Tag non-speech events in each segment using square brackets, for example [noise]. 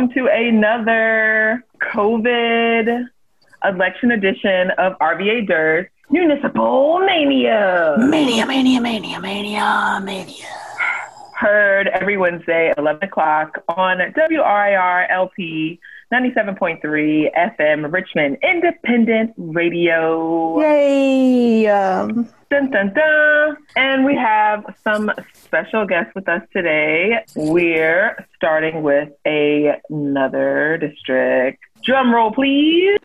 Welcome to another COVID election edition of RVA DIRS Municipal Mania. Mania, mania, mania, mania, mania. Heard every Wednesday, at 11 o'clock on WRIR LP 97.3 FM Richmond Independent Radio. Yay! Um, Dun, dun, dun. And we have some special guests with us today. We're starting with a, another district. Drum roll, please.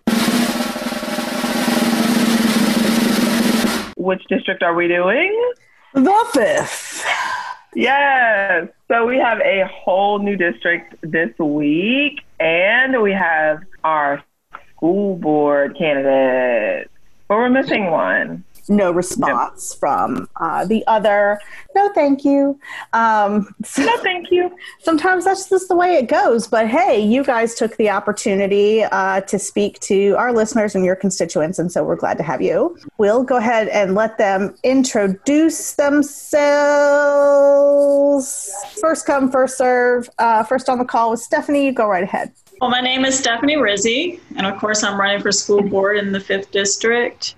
Which district are we doing? the fifth. Yes. So we have a whole new district this week, and we have our school board candidates. But we're missing one. No response from uh, the other. No, thank you. Um, [laughs] so No, thank you. sometimes that's just the way it goes. But hey, you guys took the opportunity uh, to speak to our listeners and your constituents, and so we're glad to have you. We'll go ahead and let them introduce themselves. First come, first serve. Uh, first on the call was Stephanie. You go right ahead. Well, my name is Stephanie Rizzi, and of course, I'm running for school board in the 5th District.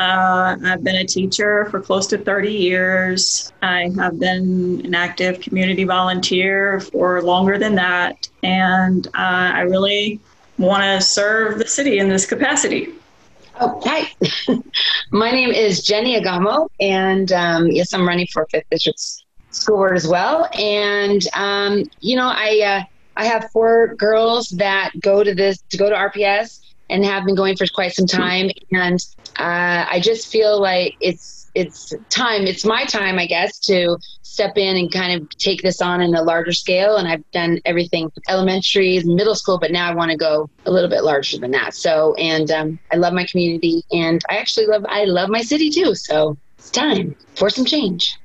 Uh, I've been a teacher for close to 30 years. I have been an active community volunteer for longer than that, and uh, I really want to serve the city in this capacity. Hi. [laughs] My name is Jenny Agamo, and um, yes, I'm running for Fifth District School Board as well. And um, you know, I uh, I have four girls that go to this to go to RPS and have been going for quite some time, and uh, I just feel like it's it's time. It's my time, I guess, to step in and kind of take this on in a larger scale. And I've done everything elementary, middle school, but now I want to go a little bit larger than that. So, and um, I love my community, and I actually love I love my city too. So it's time for some change.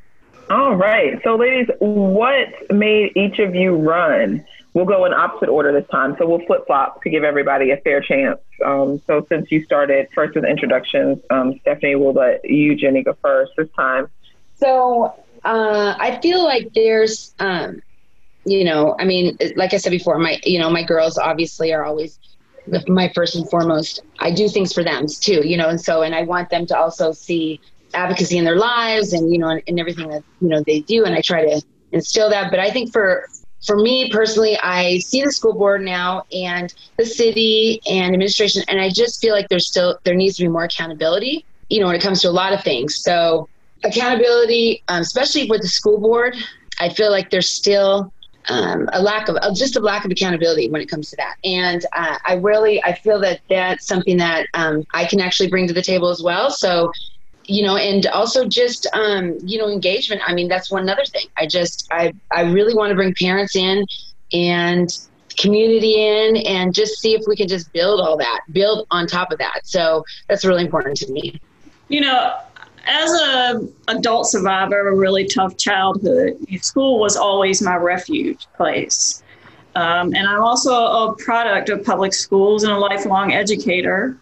All right. So, ladies, what made each of you run? We'll go in opposite order this time. So, we'll flip flop to give everybody a fair chance. Um, so, since you started first with introductions, um, Stephanie, we'll let you, Jenny, go first this time. So uh, I feel like there's, um, you know, I mean, like I said before, my, you know, my girls obviously are always my first and foremost. I do things for them too, you know, and so, and I want them to also see advocacy in their lives and, you know, and, and everything that, you know, they do. And I try to instill that. But I think for, for me personally, I see the school board now and the city and administration, and I just feel like there's still, there needs to be more accountability, you know, when it comes to a lot of things. So, accountability, um, especially with the school board, I feel like there's still um, a lack of, just a lack of accountability when it comes to that. And uh, I really, I feel that that's something that um, I can actually bring to the table as well. So, you know, and also just, um, you know, engagement. I mean, that's one other thing. I just, I, I really want to bring parents in and community in and just see if we can just build all that, build on top of that. So that's really important to me. You know, as a adult survivor of a really tough childhood, school was always my refuge place. Um, and I'm also a product of public schools and a lifelong educator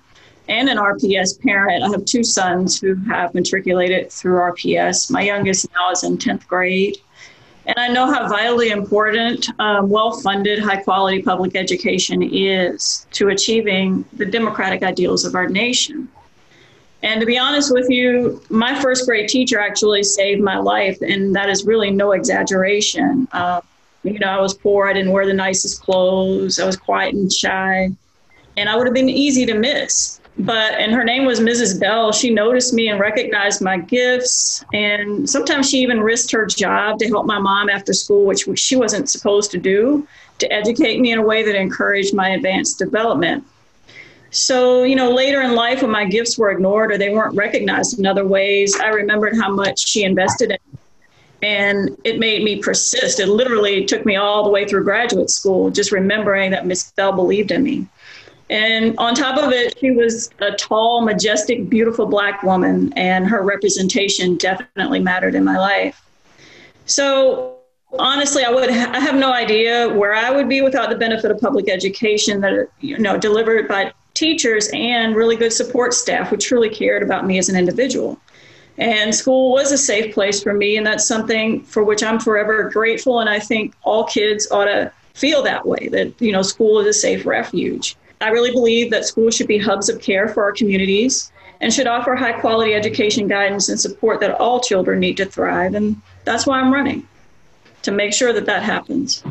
and an RPS parent. I have two sons who have matriculated through RPS. My youngest now is in 10th grade. And I know how vitally important um, well funded, high quality public education is to achieving the democratic ideals of our nation. And to be honest with you, my first grade teacher actually saved my life, and that is really no exaggeration. Uh, you know, I was poor, I didn't wear the nicest clothes, I was quiet and shy, and I would have been easy to miss. But, and her name was Mrs. Bell. She noticed me and recognized my gifts. And sometimes she even risked her job to help my mom after school, which she wasn't supposed to do, to educate me in a way that encouraged my advanced development. So, you know, later in life when my gifts were ignored or they weren't recognized in other ways, I remembered how much she invested in. me. And it made me persist. It literally took me all the way through graduate school, just remembering that Miss Bell believed in me. And on top of it, she was a tall, majestic, beautiful black woman, and her representation definitely mattered in my life. So honestly, I would I have no idea where I would be without the benefit of public education that you know delivered by teachers and really good support staff who truly cared about me as an individual. And school was a safe place for me, and that's something for which I'm forever grateful. And I think all kids ought to feel that way that you know school is a safe refuge. I really believe that schools should be hubs of care for our communities and should offer high quality education guidance and support that all children need to thrive. And that's why I'm running to make sure that that happens.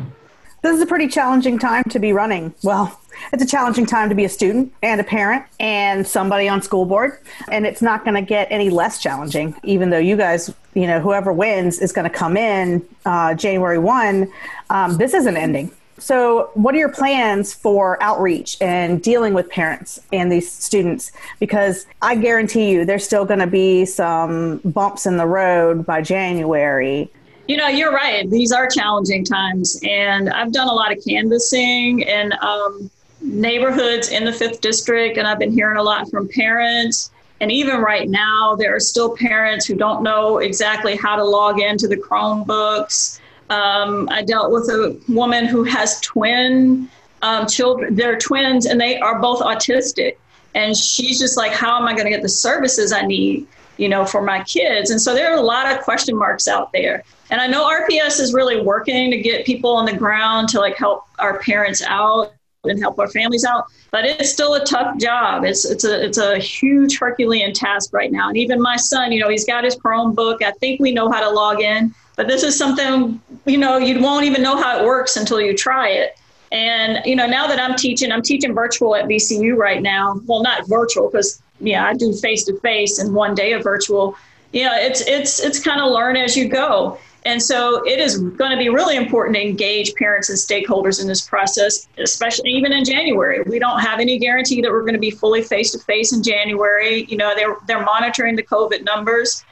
This is a pretty challenging time to be running. Well, it's a challenging time to be a student and a parent and somebody on school board. And it's not going to get any less challenging, even though you guys, you know, whoever wins is going to come in uh, January 1. Um, this isn't ending. So, what are your plans for outreach and dealing with parents and these students? Because I guarantee you there's still going to be some bumps in the road by January. You know, you're right. These are challenging times. And I've done a lot of canvassing in um, neighborhoods in the fifth district, and I've been hearing a lot from parents. And even right now, there are still parents who don't know exactly how to log into the Chromebooks. Um, I dealt with a woman who has twin um, children. They're twins, and they are both autistic. And she's just like, how am I going to get the services I need, you know, for my kids? And so there are a lot of question marks out there. And I know RPS is really working to get people on the ground to like help our parents out and help our families out. But it's still a tough job. It's it's a it's a huge Herculean task right now. And even my son, you know, he's got his Chromebook. I think we know how to log in, but this is something you know you won't even know how it works until you try it. And you know, now that I'm teaching, I'm teaching virtual at VCU right now. Well, not virtual because yeah, I do face to face and one day of virtual. You know, it's it's it's kind of learn as you go. And so it is going to be really important to engage parents and stakeholders in this process, especially even in January. We don't have any guarantee that we're going to be fully face to face in January. You know, they're, they're monitoring the COVID numbers.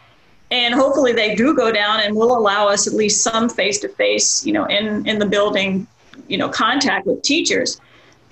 And hopefully they do go down and will allow us at least some face to face, you know, in, in the building, you know, contact with teachers.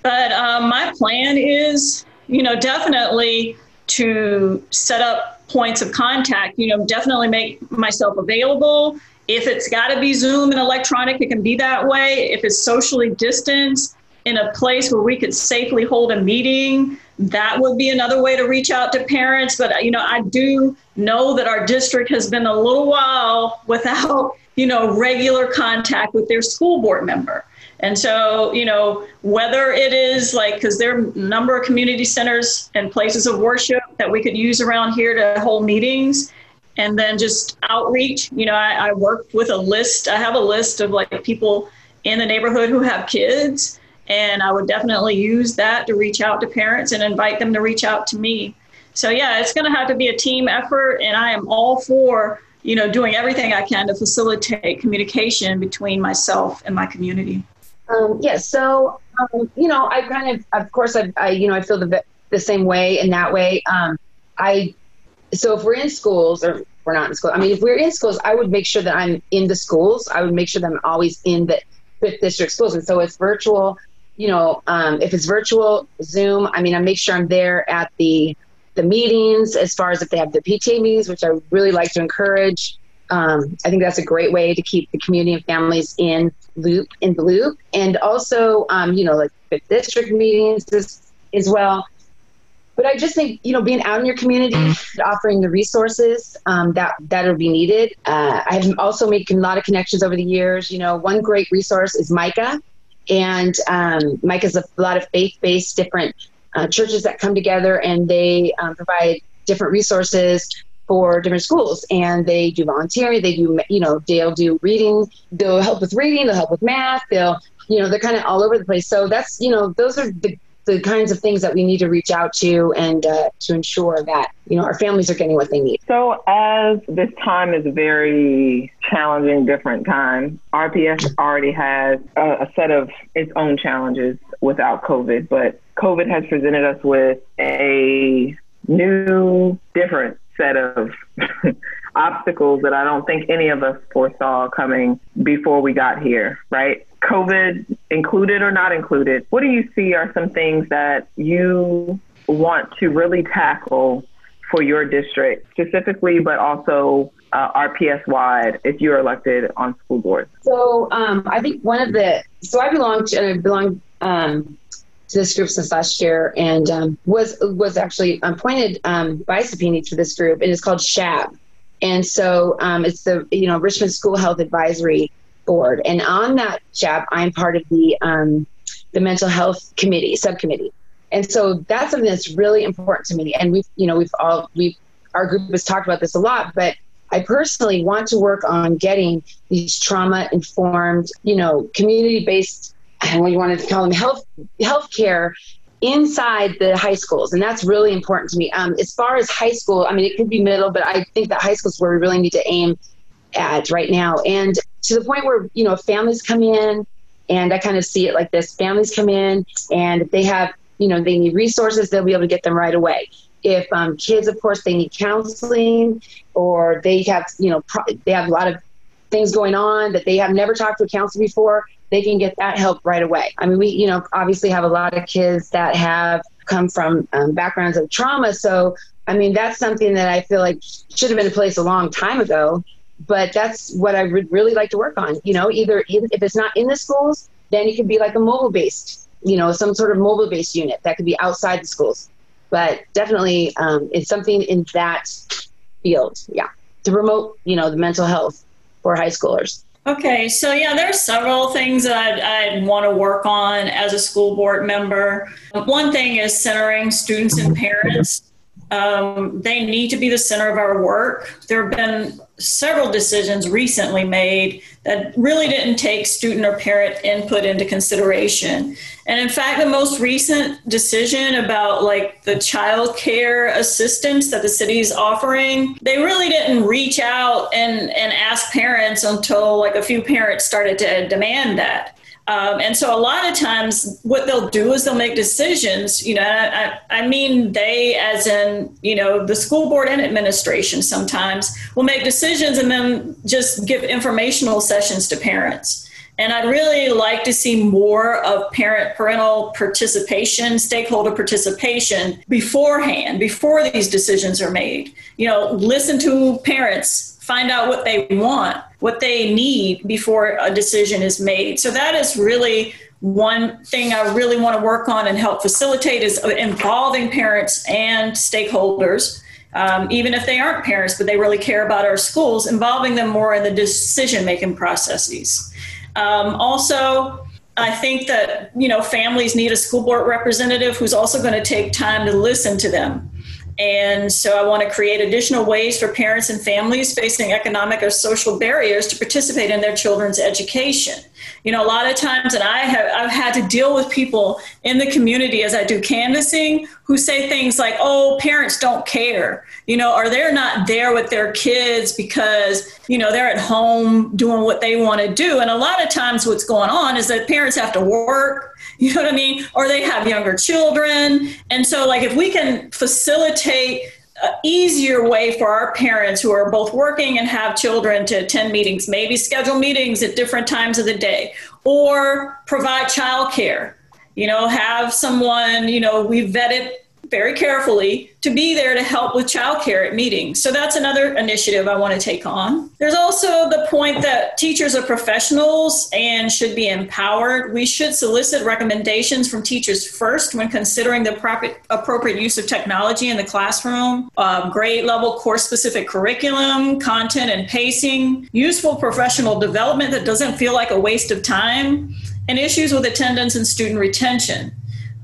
But um, my plan is, you know, definitely to set up points of contact, you know, definitely make myself available if it's got to be Zoom and electronic, it can be that way. If it's socially distanced in a place where we could safely hold a meeting, that would be another way to reach out to parents. But, you know, I do know that our district has been a little while without, [laughs] you know, regular contact with their school board member. And so, you know, whether it is like, because there are a number of community centers and places of worship that we could use around here to hold meetings and then just outreach. You know, I, I work with a list. I have a list of like people in the neighborhood who have kids, and I would definitely use that to reach out to parents and invite them to reach out to me. So yeah, it's going to have to be a team effort, and I am all for you know doing everything I can to facilitate communication between myself and my community. Um, yes, yeah, so um, you know, I kind of, of course, I, I you know, I feel the the same way in that way. Um, I so if we're in schools or we're not in school, I mean, if we're in schools, I would make sure that I'm in the schools. I would make sure that I'm always in the fifth district schools. And so it's virtual, you know, um, if it's virtual Zoom, I mean, I make sure I'm there at the the meetings as far as if they have the PTA meetings, which I really like to encourage. Um, I think that's a great way to keep the community and families in loop in the loop, and also, um, you know, like fifth district meetings as, as well but I just think you know being out in your community, offering the resources um, that that will be needed. Uh, I've also made a lot of connections over the years. You know, one great resource is Micah, and um, Micah's a lot of faith-based different uh, churches that come together and they um, provide different resources for different schools. And they do volunteering they do you know they'll do reading they'll help with reading they'll help with math they'll you know they're kind of all over the place. So that's you know those are the the kinds of things that we need to reach out to and uh, to ensure that you know our families are getting what they need. So as this time is a very challenging, different time, RPS already has a, a set of its own challenges without COVID, but COVID has presented us with a new, different set of [laughs] obstacles that I don't think any of us foresaw coming before we got here, right? COVID included or not included, what do you see are some things that you want to really tackle for your district specifically, but also uh, RPS wide if you're elected on school boards? So um, I think one of the so I belong to I belong um, to this group since last year and um, was was actually appointed um, vice subpoena to this group and it's called SHAB. And so um, it's the you know Richmond School Health Advisory board, and on that job, I'm part of the um, the mental health committee subcommittee, and so that's something that's really important to me. And we've you know we've all we've our group has talked about this a lot, but I personally want to work on getting these trauma informed, you know, community based, what you wanted to call them, health healthcare inside the high schools, and that's really important to me. Um, as far as high school, I mean, it could be middle, but I think that high school is where we really need to aim at right now, and to the point where you know families come in, and I kind of see it like this: families come in, and they have you know they need resources, they'll be able to get them right away. If um, kids, of course, they need counseling, or they have you know pro- they have a lot of things going on that they have never talked to a counselor before they can get that help right away. I mean, we, you know, obviously have a lot of kids that have come from um, backgrounds of trauma. So, I mean, that's something that I feel like should have been in place a long time ago. But that's what I would really like to work on. You know, either if it's not in the schools, then it could be like a mobile based, you know, some sort of mobile based unit that could be outside the schools. But definitely, um, it's something in that field. Yeah, to promote, you know, the mental health for high schoolers. Okay, so yeah, there's several things that I'd, I'd, want to work on as a school board member. One thing is centering students and parents. Um, they need to be the center of our work. There have been several decisions recently made that really didn't take student or parent input into consideration. And in fact, the most recent decision about like the child care assistance that the city is offering, they really didn't reach out and, and ask parents until like a few parents started to demand that. Um, and so a lot of times what they'll do is they'll make decisions, you know, I, I, mean, they, as in, you know, the school board and administration sometimes will make decisions and then just give informational sessions to parents. And I'd really like to see more of parent parental participation, stakeholder participation beforehand, before these decisions are made. You know, listen to parents find out what they want, what they need before a decision is made. So that is really one thing I really want to work on and help facilitate is involving parents and stakeholders. Um, even if they aren't parents, but they really care about our schools, involving them more in the decision making processes. Um, also, I think that you know families need a school board representative who's also going to take time to listen to them and so I want to create additional ways for parents and families facing economic or social barriers to participate in their children's education. You know, a lot of times, and I have I've had to deal with people in the community as I do canvassing who say things like, "Oh, parents don't care," you know, or they're not there with their kids because you know they're at home doing what they want to do. And a lot of times, what's going on is that parents have to work [laughs] You know what I mean? Or they have younger children. And so, like, if we can facilitate an easier way for our parents who are both working and have children to attend meetings, maybe schedule meetings at different times of the day, or provide childcare. You know, have someone, you know, we vetted very carefully to be there to help with childcare at meetings. So that's another initiative I want to take on. There's also the point that teachers are professionals and should be empowered. We should solicit recommendations from teachers first when considering the proper, appropriate use of technology in the classroom, uh, grade level course specific curriculum, content and pacing, useful professional development that doesn't feel like a waste of time, and issues with attendance and student retention.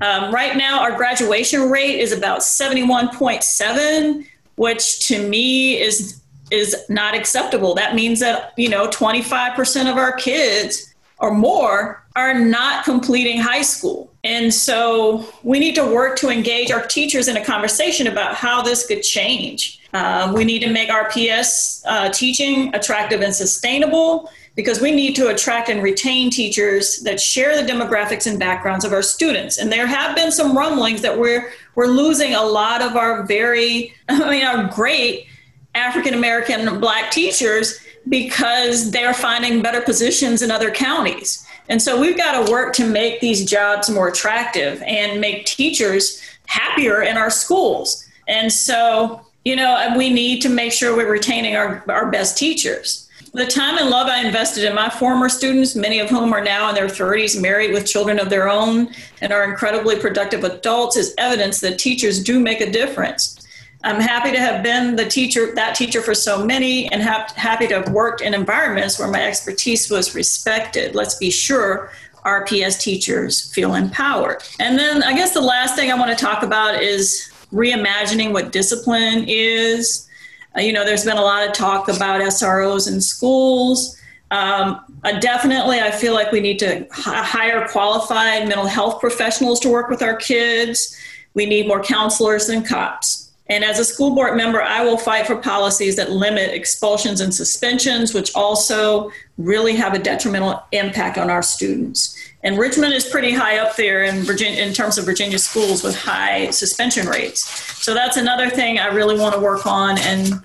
Um, right now, our graduation rate is about 71.7, which to me is is not acceptable. That means that you know 25% of our kids or more are not completing high school. And so we need to work to engage our teachers in a conversation about how this could change. Uh, we need to make RPS uh, teaching attractive and sustainable because we need to attract and retain teachers that share the demographics and backgrounds of our students. And there have been some rumblings that we're we're losing a lot of our very, [laughs] I mean, our great African American black teachers because they're finding better positions in other counties. And so we've got to work to make these jobs more attractive and make teachers happier in our schools. And so, you know, we need to make sure we're retaining our, our best teachers the time and love I invested in my former students, many of whom are now in their 30s, married with children of their own, and are incredibly productive adults, is evidence that teachers do make a difference. I'm happy to have been the teacher, that teacher for so many, and happy to have worked in environments where my expertise was respected. Let's be sure RPS teachers feel empowered. And then I guess the last thing I want to talk about is reimagining what discipline is. Uh, you know, there's been a lot of talk about SROs in schools. Um, uh, definitely, I feel like we need to h- hire qualified mental health professionals to work with our kids. We need more counselors than cops. And as a school board member, I will fight for policies that limit expulsions and suspensions, which also really have a detrimental impact on our students. And Richmond is pretty high up there in Virginia in terms of Virginia schools with high suspension rates. So that's another thing I really want to work on and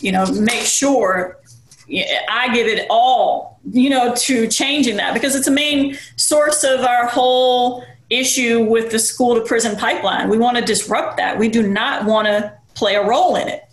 you know make sure I give it all, you know, to changing that because it's a main source of our whole issue with the school to prison pipeline. We want to disrupt that. We do not want to play a role in it.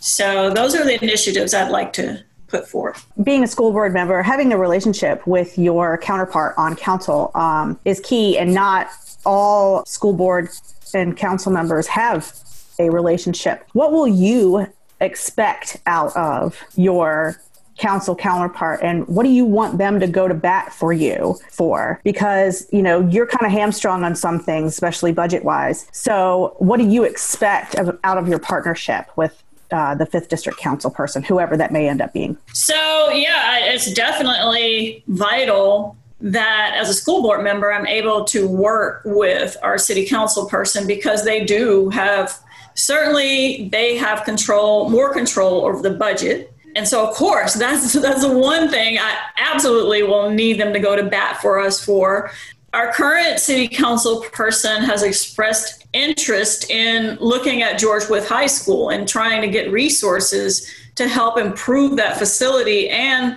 So those are the initiatives I'd like to put forth. Being a school board member, having a relationship with your counterpart on council um, is key, and not all school board and council members have a relationship. What will you expect out of your council counterpart and what do you want them to go to bat for you for because you know you're kind of hamstrung on some things especially budget wise so what do you expect of, out of your partnership with uh, the fifth district council person whoever that may end up being so yeah it's definitely vital that as a school board member i'm able to work with our city council person because they do have certainly they have control more control over the budget and so, of course, [laughs] that's that's the one thing I absolutely will need them to go to bat for us for. Our current city council person has expressed interest in looking at George Wythe High School and trying to get resources to help improve that facility and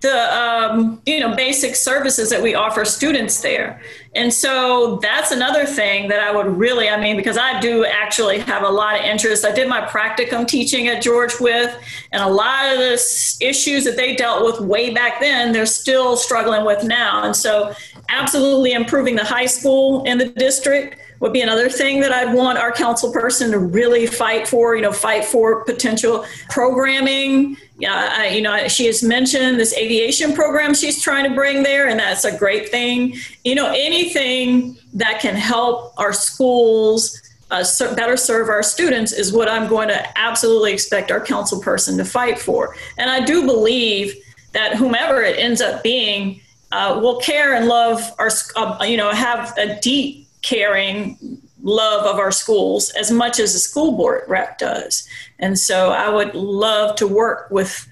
the um, you know basic services that we offer students there. And so that's another thing that i would really i mean because i do actually have a lot of interest. I did my practicum teaching at George Wythe and a lot of the issues that they dealt with way back then they're still struggling with now. And so absolutely improving the high school in the district would be another thing that I'd want our council person to really fight for, you know, fight for potential programming. Yeah, I, you know, she has mentioned this aviation program she's trying to bring there, and that's a great thing. You know, anything that can help our schools uh, better serve our students is what I'm going to absolutely expect our council person to fight for. And I do believe that whomever it ends up being uh, will care and love our, uh, you know, have a deep caring love of our schools as much as a school board rep does. And so I would love to work with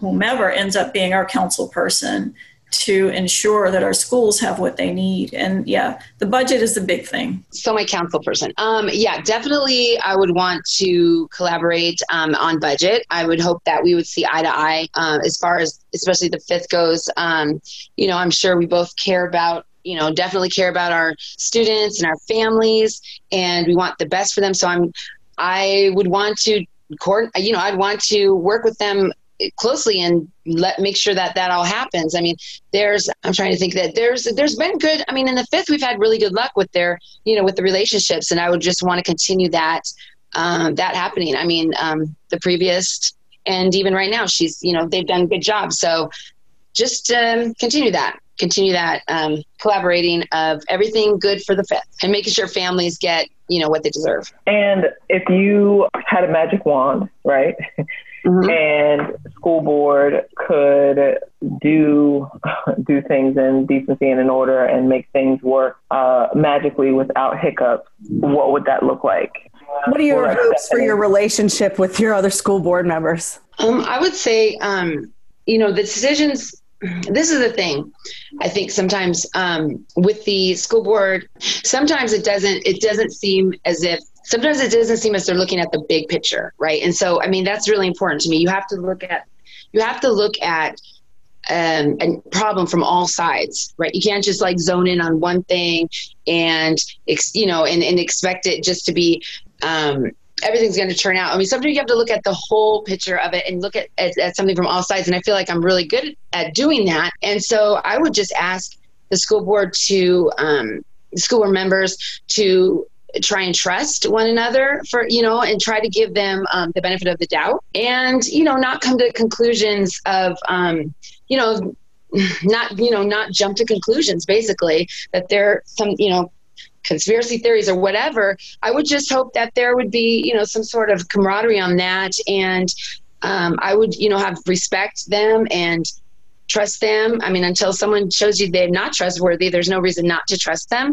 whomever ends up being our council person to ensure that our schools have what they need. And yeah, the budget is the big thing. So my council person, um, yeah, definitely. I would want to collaborate um, on budget. I would hope that we would see eye to eye uh, as far as especially the fifth goes. Um, you know, I'm sure we both care about you know definitely care about our students and our families and we want the best for them. So i'm i would want to court you know i'd want to work with them closely and let make sure that that all happens. I mean there's i'm trying to think that there's there's been good i mean in the fifth we've had really good luck with their you know with the relationships and i would just want to continue that um, that happening. I mean um, the previous and even right now she's you know they've done a good job. So just um, continue that. Continue that um, collaborating of everything good for the fifth and making sure families get you know what they deserve. And if you had a magic wand right? Mm-hmm. and school board could do do things in decency and in order and make things work uh, magically without hiccups what would that look like? What are your hopes for your relationship with your other school board members? Um, i would say um, you know the decisions this is the thing i think sometimes um, with the school board sometimes it doesn't it doesn't seem as if sometimes it doesn't seem as they're looking at the big picture right and so i mean that's really important to me you have to look at you have to look at um, a problem from all sides, right? You can't just like zone in on one thing and, you know, and, and expect it just to be, um, everything's going to turn out. I mean, sometimes you have to look at the whole picture of it and look at, at, at, something from all sides. And I feel like I'm really good at doing that. And so I would just ask the school board to, um, school board members to try and trust one another for you know and try to give them um, the benefit of the doubt and you know not come to conclusions of um, you know not you know not jump to conclusions basically that there some you know conspiracy theories or whatever i would just hope that there would be you know some sort of camaraderie on that and um, i would you know have respect them and trust them i mean until someone shows you they're not trustworthy there's no reason not to trust them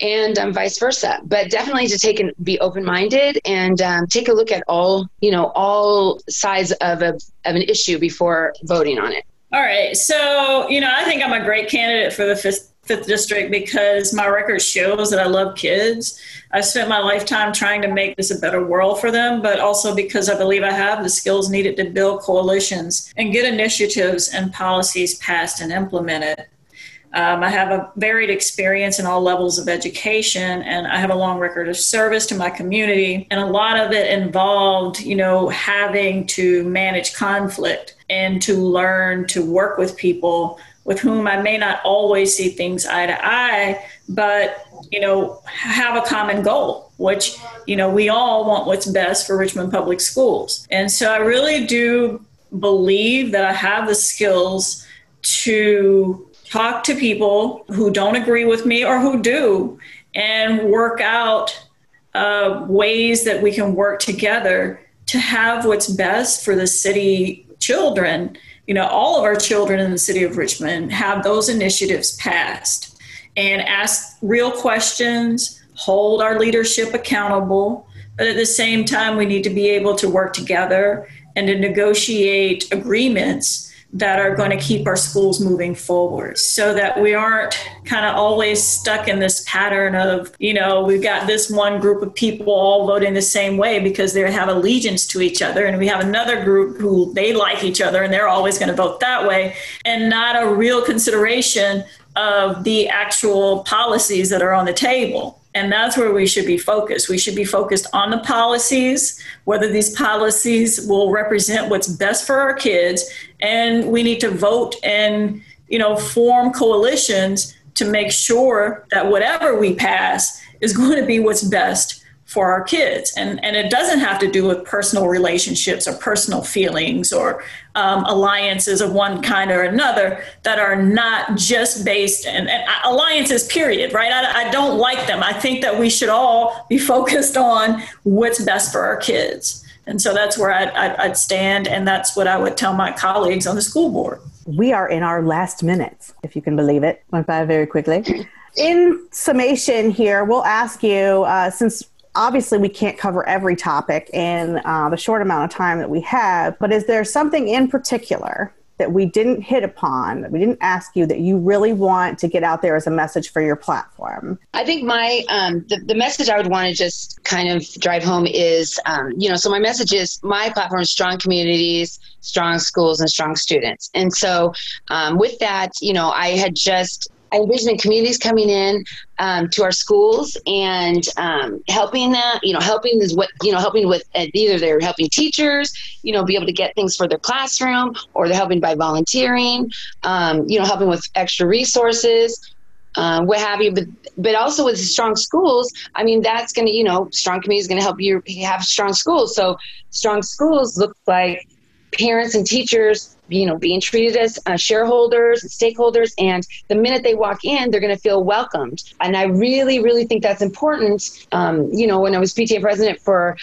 and um, vice versa. But definitely to take and be open minded and um, take a look at all you know all sides of a of an issue before voting on it. All right, so you know I think I'm a great candidate for the fifth, fifth district because my record shows that I love kids. I've spent my lifetime trying to make this a better world for them, but also because I believe I have the skills needed to build coalitions and get initiatives and policies passed and implemented. Um, I have a varied experience in all levels of education, and I have a long record of service to my community. And a lot of it involved, you know, having to manage conflict and to learn to work with people with whom I may not always see things eye to eye, but you know, have a common goal, which you know we all want what's best for Richmond Public Schools. And so I really do believe that I have the skills to talk to people who don't agree with me or who do and work out uh, ways that we can work together to have what's best for the city children you know all of our children in the city of richmond have those initiatives passed and ask real questions hold our leadership accountable but at the same time we need to be able to work together and to negotiate agreements that are going to keep our schools moving forward so that we aren't kind of always stuck in this pattern of, you know, we've got this one group of people all voting the same way because they have allegiance to each other. And we have another group who they like each other and they're always going to vote that way and not a real consideration of the actual policies that are on the table. And that's where we should be focused. We should be focused on the policies, whether these policies will represent what's best for our kids. And we need to vote and, you know, form coalitions to make sure that whatever we pass is [laughs] going to be what's best for our kids. And, and it doesn't have to do with personal relationships or personal feelings or um, alliances of one kind or another that are not just based and, and alliances, period, right? I, I, don't like them. I think that we should all be [laughs] focused on what's best for our kids. And so that's where I'd, I'd, I'd stand. And that's what I would tell my colleagues on the school board. We are in our last minutes, if you can believe it. Went by very quickly. In summation, here, we'll ask you uh, since obviously we can't cover every topic in uh, the short amount of time that we have, but is there something in particular that we didn't hit upon, that we didn't ask you that you really want to get out there as a message for your platform? I think my um, the, the message I would want to just kind of drive home is, um, you know, so my message is my platform is strong communities, strong schools, and strong students. And so um, with that, you know, I had just I envision communities coming in um, to our schools and um, helping them, you know, helping is what, you know, helping with uh, either they're helping teachers, you know, be able to get things for their classroom or they're helping by volunteering, um, you know, helping with extra resources. Uh, what have you, but but also with strong schools, I mean that's going to you know strong community is going to help you have strong schools. So strong schools look like parents and teachers, you know, being treated as uh, shareholders, and stakeholders, and the minute they walk in, they're going to feel welcomed. And I really, really think that's important. Um, you know, when I was PTA president for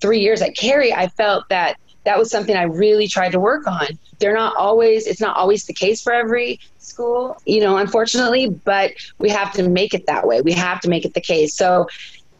three years at Carey, I felt that that was something I really tried to work on. They're not always, it's not always the case for every school, you know, unfortunately, but we have to make it that way. We have to make it the case. So,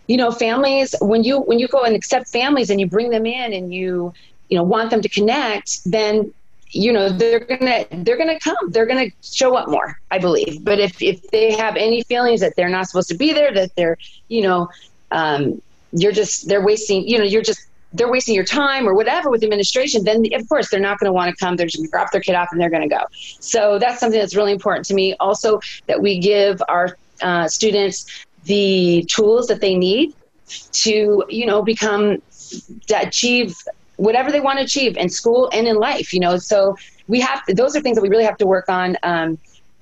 you know, families, when you when you go and accept families and you bring them in and you you know want them to connect then you know they're gonna they're gonna come. They're gonna show up more i believe. But if if they have any feelings that they're not supposed to be there that they're you know um, you're just they're wasting you know you're just they're wasting your time or whatever with administration then of course they're not going to want to come. They're just going to drop their kid off and they're going to go. So that's something that's really important to me also that we give our uh, students the tools that they need to you know become to achieve whatever they want to achieve in school and in life, you know. So we have those are things that we really have to work on, um,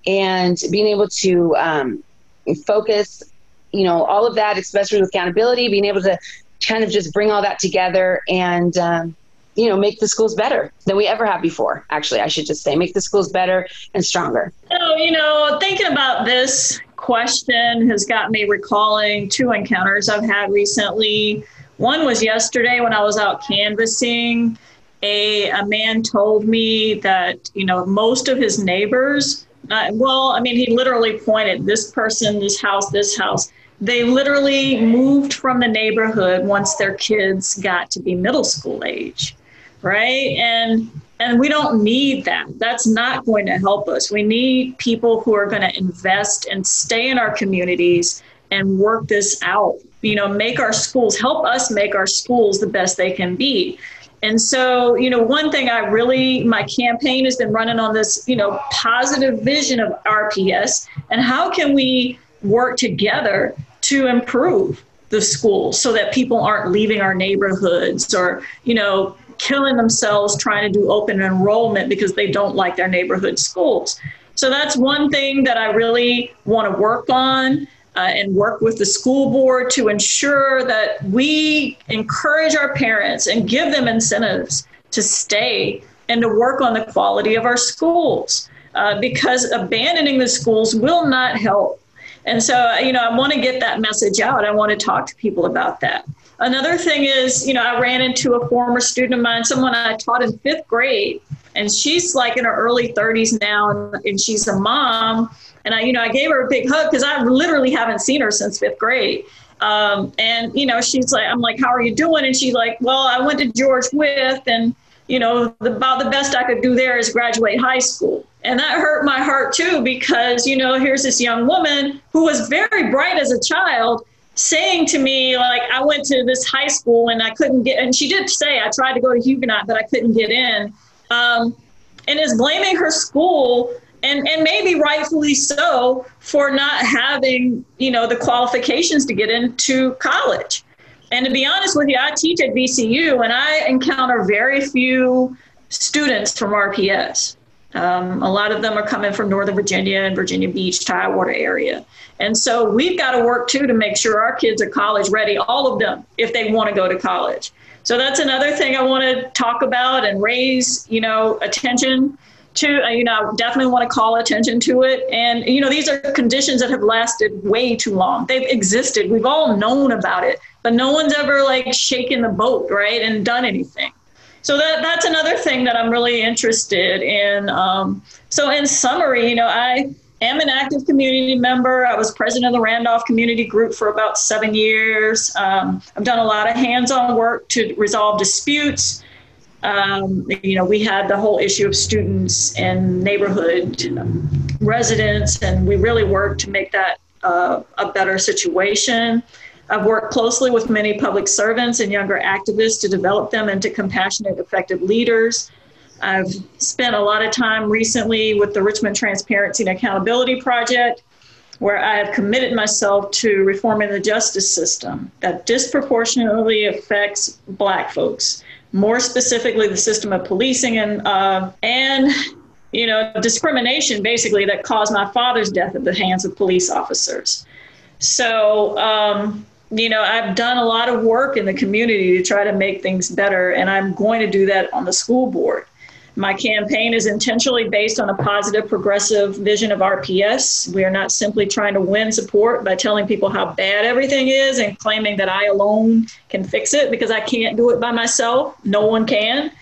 and being able to um, focus you know, all of that, especially with accountability, being able to kind of just bring all that together and, um, you know, make the schools better than we ever have before. Actually, I should just say, make the schools better and stronger. So, you know, thinking about this question has got me recalling two encounters I've had recently. One was yesterday when I was out canvassing. A, a man told me that, you know, most of his neighbors, uh, well, I mean, he literally pointed this person, this house, this house. They literally moved from the neighborhood once their kids got to be middle school age right? And and we don't need that. That's not going to help us. We need people who are going to invest and stay in our communities and work this out. You know, make our schools help us make our schools the best they can be. And so, you know, one thing I really, my campaign has been running on this, you know, positive vision of RPS and how can we work together to improve the schools so that people aren't leaving our neighborhoods or, you know, killing themselves trying to do open enrollment because they don't like their neighborhood schools. So that's one thing that I really want to work on uh, and work with the school board to ensure that we encourage our parents and give them incentives to stay and to work on the quality of our schools uh, because abandoning the schools will not help. And so, you know, I want to get that message out. I want to talk to people about that. Another thing is, you know, I ran into a former student of mine, someone I taught in fifth grade, and she's like in her early 30s now, and she's a mom. And I, you know, I gave her a big hug because I literally haven't seen her since fifth grade. Um, and you know, she's like, I'm like, how are you doing? And she's like, well, I went to George Wythe, and you know, the, about the best I could do there is graduate high school. And that hurt my heart too, because, you know, here's this young woman who was very bright as a child saying to me like i went to this high school and i couldn't get and she did say i tried to go to huguenot but i couldn't get in um, and is blaming her school and and maybe rightfully so for not having you know the qualifications to get into college and to be honest with you i teach at vcu and i encounter very few students from rps um, a lot of them are coming from Northern Virginia and Virginia Beach, Tidewater area. And so we've got to work too to make sure our kids are college ready, all of them, if they want to go to college. So that's another thing I want to talk about and raise, you know, attention to. Uh, you know, definitely want to call attention to it. And you know, these are conditions that have lasted way too long. They've existed. We've all known about it, but no one's ever like shaken the boat, right, and done anything so that that's another thing that I'm really interested in. Um, so in summary, you know, I am an active community member. I was president of the Randolph Community Group for about seven years. Um, I've done a lot of hands-on work to resolve disputes. Um, you know, we had the whole issue of students and neighborhood residents, and we really worked to make that uh, a better situation. I've worked closely with many public servants and younger activists to develop them into compassionate, effective leaders. I've spent a lot of time recently with the Richmond Transparency and Accountability Project, where I have committed myself to reforming the justice system that disproportionately affects Black folks, more specifically the system of policing and uh, and you know discrimination, basically that caused my father's death at the hands of police officers. So um, you know, I've done a lot of work in the community to try to make things better, and I'm going to do that on the school board. My campaign is intentionally based on a positive, progressive vision of RPS. We are not simply trying to win support by telling people how bad everything is and claiming that I alone can fix it because I can't do it by myself. No one can.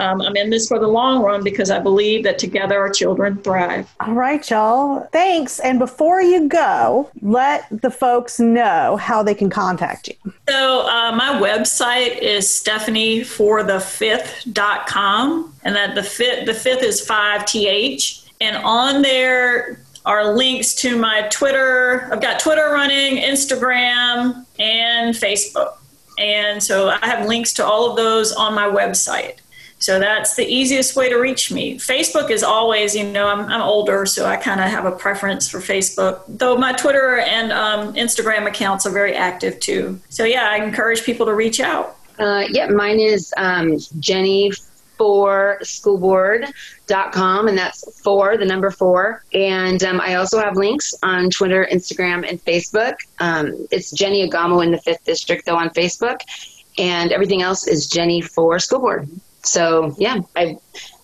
Um, I'm in this for the long run because I believe that together our children thrive. All right, y'all. Thanks. And before you go, let the folks know how they can contact you. So uh, my website is stephanieforthefifth.com. And that the fifth, the fifth is 5th. And on there are links to my Twitter. I've got Twitter running, Instagram, and Facebook. And so I have links to all of those on my website. So that's the easiest way to reach me. Facebook is always, you know, I'm, I'm older, so I kind of have a preference for Facebook, though my Twitter and um, Instagram accounts are very active too. So yeah, I encourage people to reach out. Uh, yeah, mine is um, Jenny for schoolboard.com and that's four the number four and um, i also have links on twitter instagram and facebook um, it's jenny agamo in the fifth district though on facebook and everything else is jenny for school board so yeah i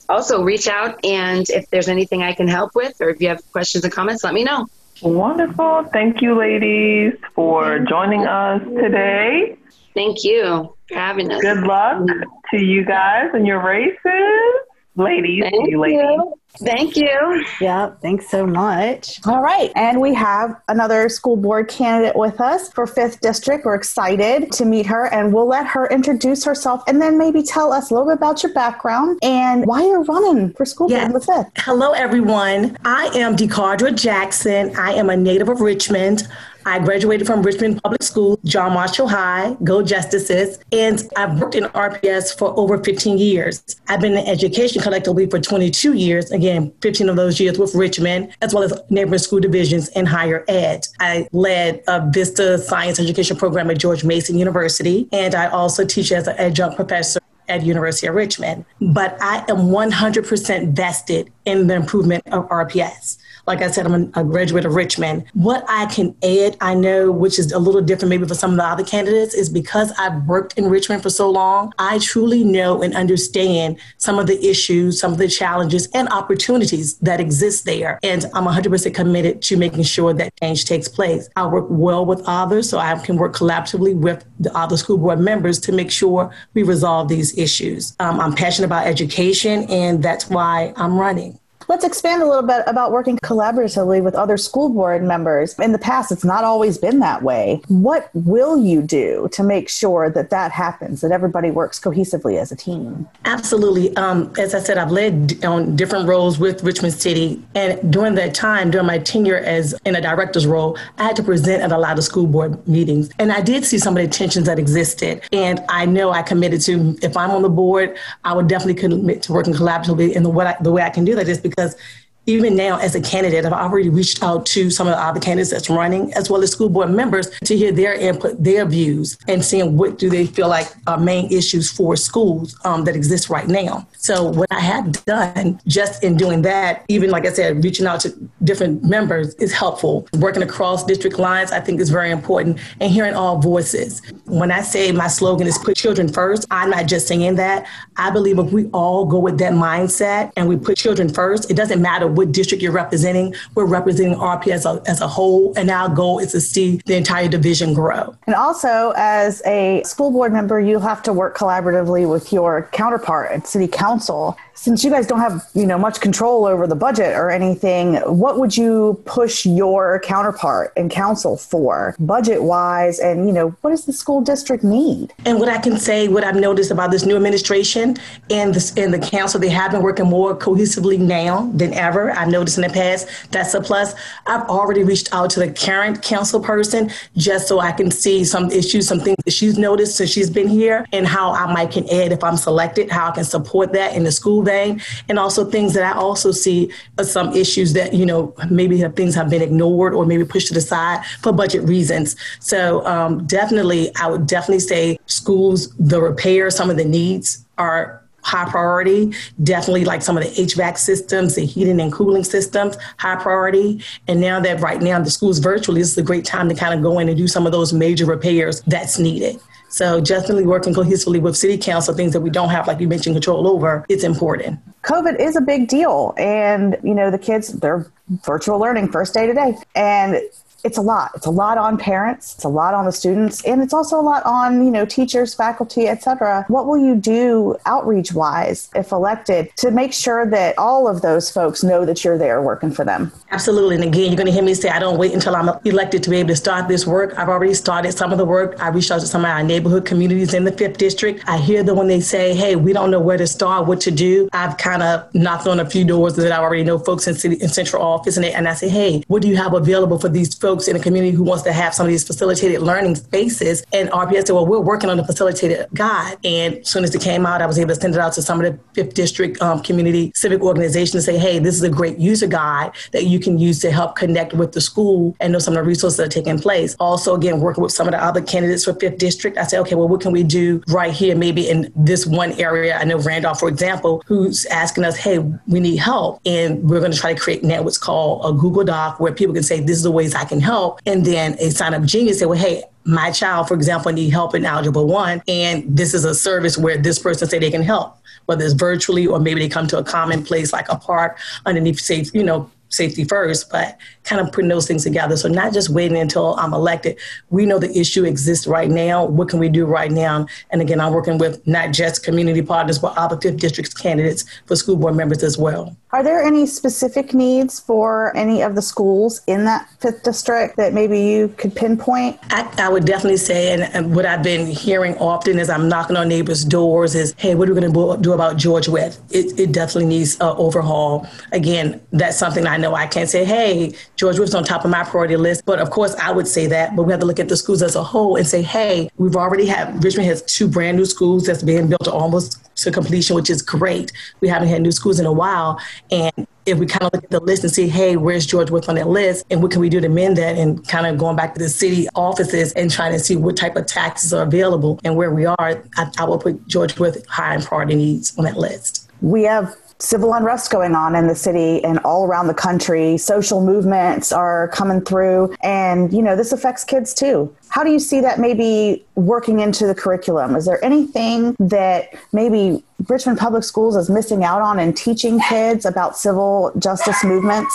also reach out and if there's anything i can help with or if you have questions and comments let me know Wonderful. Thank you, ladies, for joining us today. Thank you for having us. Good luck to you guys and your races. Ladies, Thank you ladies. you. Thank you. Yeah, thanks so much. All right. And we have another school board candidate with us for 5th District. We're excited to meet her and we'll let her introduce herself and then maybe tell us a little bit about your background and why you're running for school Yeah. board with 5th. Hello, everyone. I am DeCardra Jackson. I am a native of Richmond. I graduated from Richmond Public School, John Marshall High, Go Justices, and I've worked in RPS for over 15 years. I've been in education collectively for 22 years, again, 15 of those years with Richmond, as well as neighboring school divisions in higher ed. I led a Vista Science Education program at George Mason University, and I also teach as an adjunct professor at University of Richmond. But I am 100% vested in the improvement of RPS. Like I said, I'm a graduate of Richmond. What I can add, I know, which is a little different maybe for some of the other candidates, is because I've worked in Richmond for so long, I truly know and understand some of the issues, some of the challenges and opportunities that exist there. And I'm 100% committed to making sure that change takes place. I work well with others, so I can work collaboratively with the other school board members to make sure we resolve these issues. Um, I'm passionate about education, and that's why I'm running. Let's expand a little bit about working collaboratively with other school board members. In the past, it's not always been that way. What will you do to make sure that that happens, that everybody works cohesively as a team? Absolutely. Um, as I said, I've led on different roles with Richmond City, and during that time, during my tenure as in a director's role, I had to present at a lot of school board meetings, and I did see some of the tensions that existed. And I know I committed to, if I'm on the board, I would definitely commit to working collaboratively. And the I, the way I can do that is because because even now as a candidate, I've already reached out to some of the other candidates that's running, as well as school board members, to hear their input, their views, and seeing what do they feel like are main issues for schools um, that exist right now. So what I have done just in doing that, even like I said, reaching out to different members is helpful. Working across district lines, I think is very important, and hearing all voices. When I say my slogan is put children first, I'm not just saying that. I believe if we all go with that mindset and we put children first, it doesn't matter what district you're representing. We're representing RP as a, as a whole, and our goal is to see the entire division grow. And also, as a school board member, you have to work collaboratively with your counterpart at city council. Since you guys don't have, you know, much control over the budget or anything, what would you push your counterpart in council for, budget wise, and you know, what does the school district need? And what I can say, what I've noticed about this new administration and the, and the council, they have been working more cohesively now than ever. I've noticed in the past that's a plus. I've already reached out to the current council person just so I can see some issues, some things that she's noticed since she's been here, and how I might can add if I'm selected, how I can support that in the school vein, and also things that I also see some issues that you know maybe have things have been ignored or maybe pushed to the side for budget reasons. So um, definitely, I would definitely say schools, the repair, some of the needs are high priority. Definitely like some of the HVAC systems, the heating and cooling systems, high priority. And now that right now the school's virtually, this is a great time to kind of go in and do some of those major repairs that's needed. So definitely working cohesively with city council, things that we don't have, like you mentioned, control over, it's important. COVID is a big deal. And, you know, the kids, they're virtual learning first day today. And it's a lot. It's a lot on parents. It's a lot on the students, and it's also a lot on you know teachers, faculty, etc. What will you do outreach wise, if elected, to make sure that all of those folks know that you're there working for them? Absolutely. And again, you're going to hear me say, I don't wait until I'm elected to be able to start this work. I've already started some of the work. I reached out to some of our neighborhood communities in the fifth district. I hear them when they say, hey, we don't know where to start, what to do. I've kind of knocked on a few doors that I already know folks in city in central office, and, they, and I say, hey, what do you have available for these folks? Folks in the community who wants to have some of these facilitated learning spaces. And RPS said, well, we're working on a facilitated guide. And as soon as it came out, I was able to send it out to some of the fifth district um, community civic organizations and say, hey, this is a great user guide that you can use to help connect with the school and know some of the resources that are taking place. Also, again, working with some of the other candidates for fifth district, I said, okay, well, what can we do right here, maybe in this one area? I know Randolph, for example, who's asking us, hey, we need help. And we're going to try to create now what's called a Google Doc where people can say, this is the ways I can help. And then a sign up genius say, well, hey, my child, for example, need help in Algebra 1, and this is a service where this person say they can help, whether it's virtually or maybe they come to a common place like a park underneath, say, you know, safety first, but kind of putting those things together. So not just waiting until I'm elected. We know the issue exists right now. What can we do right now? And again, I'm working with not just community partners, but fifth districts candidates for school board members as well. Are there any specific needs for any of the schools in that fifth district that maybe you could pinpoint? I, I would definitely say, and, and, what I've been hearing often as I'm knocking on neighbors' doors is, hey, what are we going to do about George Wythe? It, it definitely needs an overhaul. Again, that's something I know I can't say, hey, George Wythe's on top of my priority list. But of course, I would say that, but we have to look at the schools as a whole and say, hey, we've already had, Richmond has two brand new schools that's being built almost to completion, which is great. We haven't had new schools in a while. And if we kind of look at the list and see, hey, where's George Wythe on that list? And what can we do to mend that? And kind of going back to the city offices and trying to see what type of taxes are available and where we are, I, I will put George Wythe high in priority needs on that list. We have civil unrest going on in the city and all around the country. Social movements are coming through, and you know this affects kids too. How do you see that maybe working into the curriculum? Is there anything that maybe Richmond Public Schools is missing out on in teaching kids about civil justice movements?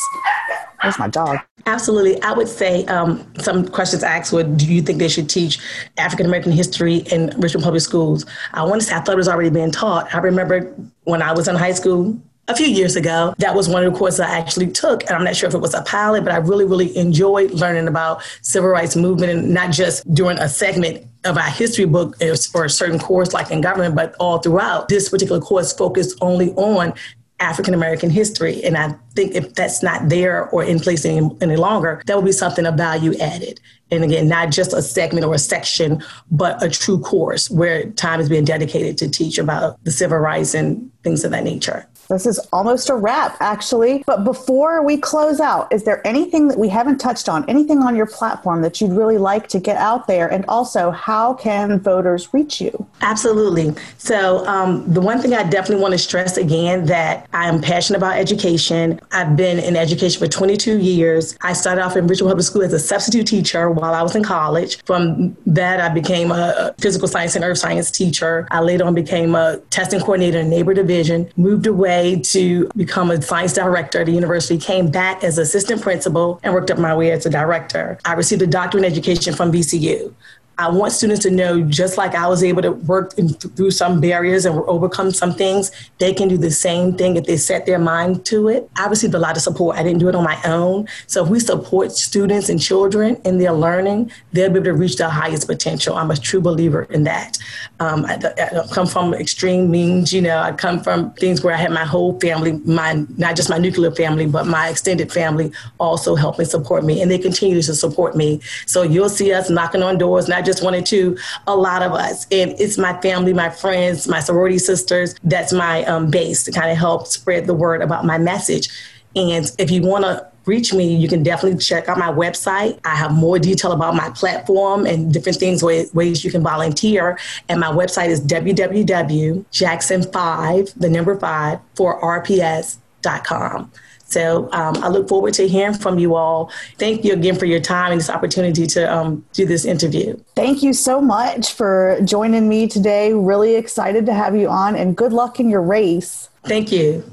Where's my dog? Absolutely. I would say um, some questions asked would do you think they should teach African American history in Richmond Public Schools? I want to say I thought it was already being taught. I remember when I was in high school, a few years ago. That was one of the courses I actually took. And I'm not sure if it was a pilot, but I really, really enjoyed learning about civil rights movement and not just during a segment of our history book for a certain course like in government, but all throughout. This particular course focused only on African American history. And I think if that's not there or in place any, any longer, that would be something of value added. And again, not just a segment or a section, but a true course where time is being dedicated to teach about the civil rights and things of that nature. This is almost a wrap, actually. But before we close out, is there anything that we haven't touched on, anything on your platform that you'd really like to get out there? And also, how can voters reach you? Absolutely. So, um, the one thing I definitely want to stress again that I am passionate about education. I've been in education for 22 years. I started off in Richmond Public School as a substitute teacher while I was in college. From that, I became a physical science and earth science teacher. I later on became a testing coordinator in neighbor division, moved away to become a science director at the university, came back as assistant principal and worked up my way as a director. I received a doctorate in education from VCU. I want students to know just like I was able to work in, through some barriers and overcome some things, they can do the same thing if they set their mind to it. I received a lot of support. I didn't do it on my own. So if we support students and children in their learning, they'll be able to reach their highest potential. I'm a true believer in that. Um, I, I, come from extreme means, you know, I come from things where I had my whole family, my not just my nuclear family, but my extended family also helping support me, and they continue to support me. So you'll see us knocking on doors, not just just or two, a lot of us. And it's my family, my friends, my sorority sisters. That's my um, base to kind of help spread the word about my message. And if you want to reach me, you can definitely check out my website. I have more detail about my platform and different things, ways, ways you can volunteer. And my website is www.jackson5, the number five, for rps.com. So um, I look forward to hearing from you all. Thank you again for your time and this opportunity to um, do this interview. Thank you so much for joining me today. Really excited to have you on, and good luck in your race. Thank you.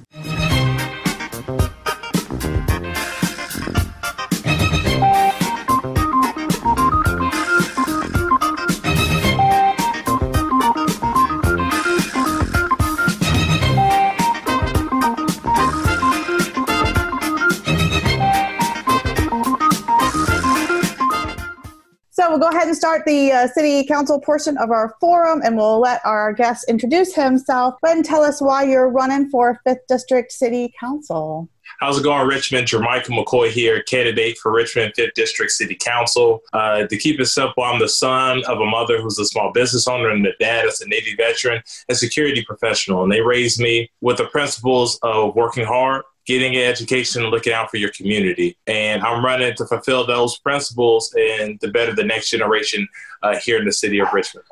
And start the uh, city council portion of our forum and we'll let our guest introduce himself. And tell us why you're running for 5th District City Council. How's it going, Richmond? Jermichael McCoy here, candidate for Richmond 5th District City Council. Uh, to keep it simple, I'm the son of a mother who's a small business owner and a dad is a Navy veteran and security professional. And they raised me with the principles of working hard, getting an education and looking out for your community. And I'm running to fulfill those principles and to better the next generation uh, here in the city of Richmond.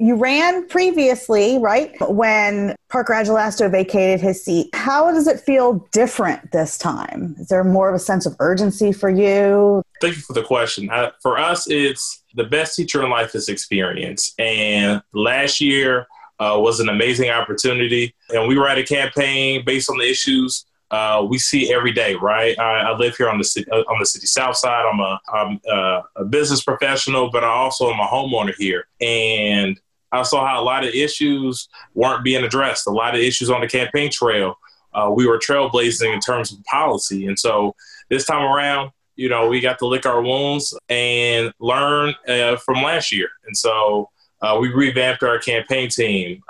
You ran previously, right? When Parker Agelasto vacated his seat. How does it feel different this time? Is there more of a sense of urgency for you? Thank you for the question. Uh, for us, it's the best teacher in life is experience. And last year uh, was an amazing opportunity. And we were at a campaign based on the issues uh, we see every day, right? I, I, live here on the city, uh, on the city south side. I'm a, I'm a, uh, a business professional, but I also am a homeowner here, and I saw how a lot of issues weren't being addressed. A lot of issues on the campaign trail. Uh, we were trailblazing in terms of policy, and so this time around, you know, we got to lick our wounds and learn uh, from last year, and so uh, we revamped our campaign team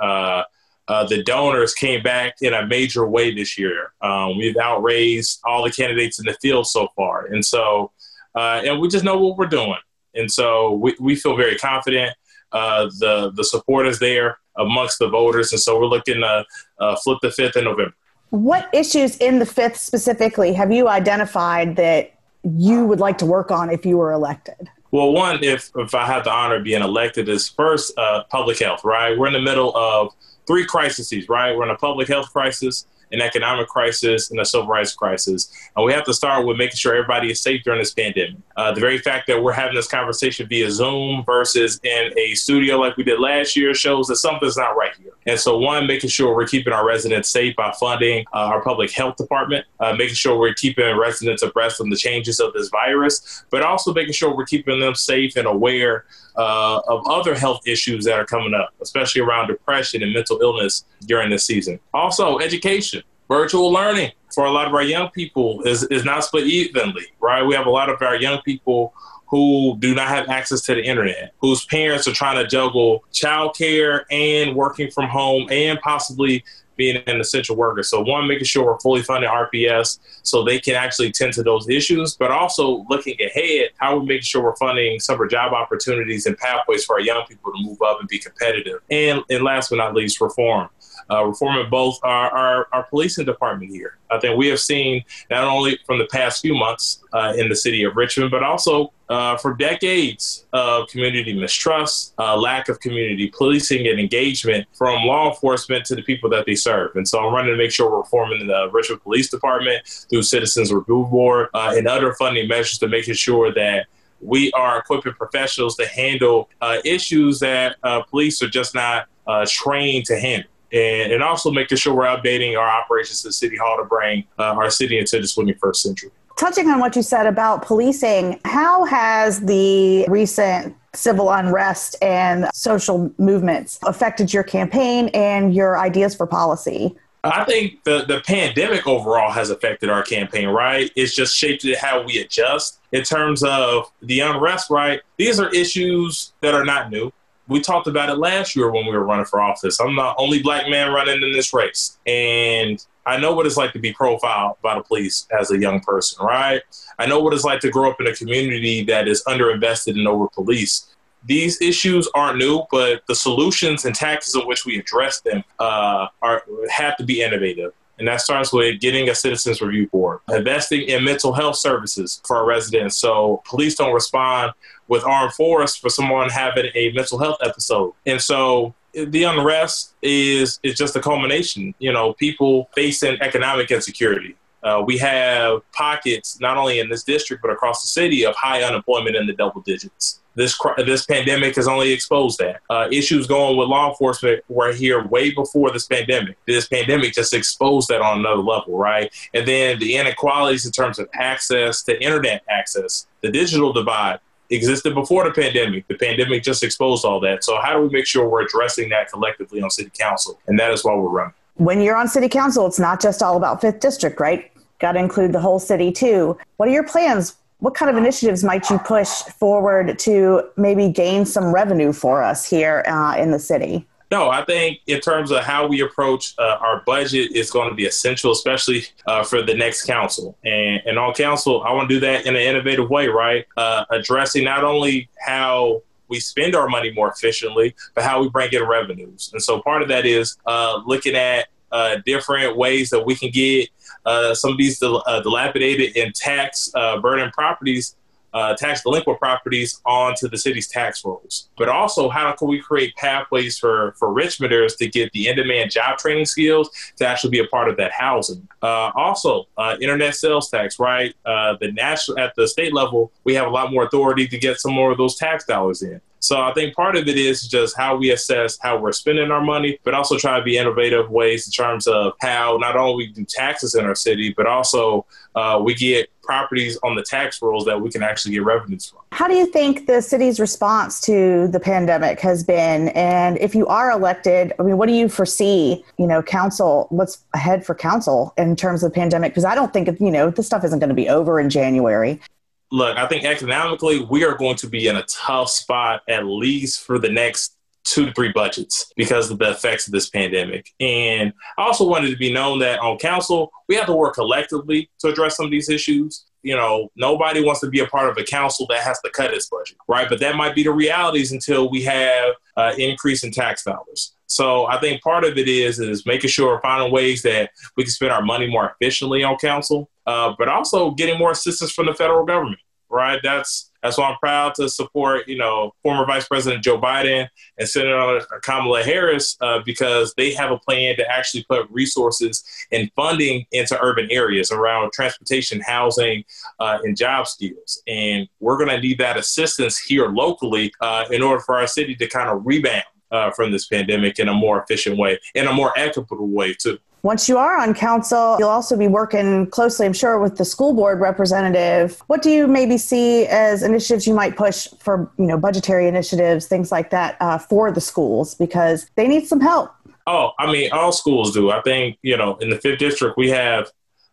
uh, the donors came back in a major way this year. Um, we've outraised all the candidates in the field so far. And so, uh, and we just know what we're doing. And so we, we feel very confident. Uh, the, the support is there amongst the voters. And so we're looking to uh, flip the fifth in November. What issues in the fifth specifically have you identified that you would like to work on if you were elected? Well, one, if, if I have the honor of being elected, is first uh, public health, right? We're in the middle of three crises, right? We're in a public health crisis, an economic crisis, and a civil rights crisis. And we have to start with making sure everybody is safe during this pandemic. Uh, the very fact that we're having this conversation via Zoom versus in a studio like we did last year shows that something's not right here. And so, one, making sure we're keeping our residents safe by funding uh, our public health department, uh, making sure we're keeping residents abreast of the changes of this virus, but also making sure we're keeping them safe and aware uh, of other health issues that are coming up, especially around depression and mental illness during this season. Also, education, virtual learning for a lot of our young people is, is not split evenly, right? We have a lot of our young people who do not have access to the internet, whose parents are trying to juggle childcare and working from home and possibly being an essential worker. So one, making sure we're fully funding RPS so they can actually tend to those issues, but also looking ahead, how we make sure we're funding summer job opportunities and pathways for our young people to move up and be competitive. And, and last but not least, reform uh, reforming both our, our, our, policing department here. I think we have seen not only from the past few months uh, in the city of Richmond, but also uh, for decades of community mistrust, uh, lack of community policing and engagement from law enforcement to the people that they serve. And so I'm running to make sure we're reforming the Richmond Police Department through Citizens Review Board uh, and other funding measures to making sure that we are equipping professionals to handle uh, issues that police are just not trained to handle and, and also making sure we're updating our operations to City Hall to bring uh, our city into the 21st century. Touching on what you said about policing, how has the recent civil unrest and social movements affected your campaign and your ideas for policy? I think the, the pandemic overall has affected our campaign, right? It's just shaped how we adjust in terms of the unrest, right? These are issues that are not new we talked about it last year when we were running for office. I'm the only black man running in this race. And I know what it's like to be profiled by the police as a young person, right? I know what it's like to grow up in a community that is underinvested and over police. These issues aren't new, but the solutions and tactics in which we address them uh, are have to be innovative. And that starts with getting a citizens review board, investing in mental health services for our residents so police don't respond with armed force for someone having a mental health episode. And so the unrest is is just a culmination. You know, people facing economic insecurity. Uh, we have pockets not only in this district but across the city of high unemployment in the double digits. This this pandemic has only exposed that. Uh, issues going with law enforcement were here way before this pandemic. This pandemic just exposed that on another level, right? And then the inequalities in terms of access to internet access, the digital divide existed before the pandemic. The pandemic just exposed all that. So how do we make sure we're addressing that collectively on city council? And that is why we're running. When you're on city council, it's not just all about fifth district, right? Got to include the whole city too. What are your plans what kind of initiatives might you push forward to maybe gain some revenue for us here uh, in the city? No, I think in terms of how we approach uh, our budget is going to be essential, especially uh, for the next council. And, and on council, I want to do that in an innovative way, right? Uh, addressing not only how we spend our money more efficiently, but how we bring in revenues. And so part of that is uh, looking at uh, different ways that we can get uh, some of these dil- dilapidated and tax burden properties uh, tax delinquent properties onto the city's tax rolls. But also, how can we create pathways for, for Richmonders to get the in demand job training skills to actually be a part of that housing? Uh, also, uh, internet sales tax, right? Uh, the national at the state level, we have a lot more authority to get some more of those tax dollars in. So I think part of it is just how we assess how we're spending our money, but also try to be innovative ways in terms of how not only we do taxes in our city, but also uh, we get properties on the tax rolls that we can actually get revenues from. How do you think the city's response to the pandemic has been? And if you are elected, I mean, what do you foresee, you know, council, what's ahead for council in terms of the pandemic? Because I don't think, you know, this stuff isn't going to be over in January look, I think economically we are going to be in a tough spot at least for the next two to three budgets because of the effects of this pandemic. And I also wanted to be known that on council, we have to work collectively to address some of these issues. You know, nobody wants to be a part of a council that has to cut its budget, right? But that might be the realities until we have uh, increase in tax dollars. So I think part of it is is making sure finding ways that we can spend our money more efficiently on council, uh, but also getting more assistance from the federal government. Right, that's that's why I'm proud to support, you know, former Vice President Joe Biden and Senator Kamala Harris uh, because they have a plan to actually put resources and funding into urban areas around transportation, housing, uh, and job skills. And we're going to need that assistance here locally uh, in order for our city to kind of rebound uh, from this pandemic in a more efficient way, in a more equitable way, too. Once you are on council, you'll also be working closely, I'm sure, with the school board representative. What do you maybe see as initiatives you might push for, you know, budgetary initiatives, things like that, uh, for the schools because they need some help? Oh, I mean, all schools do. I think you know, in the fifth district, we have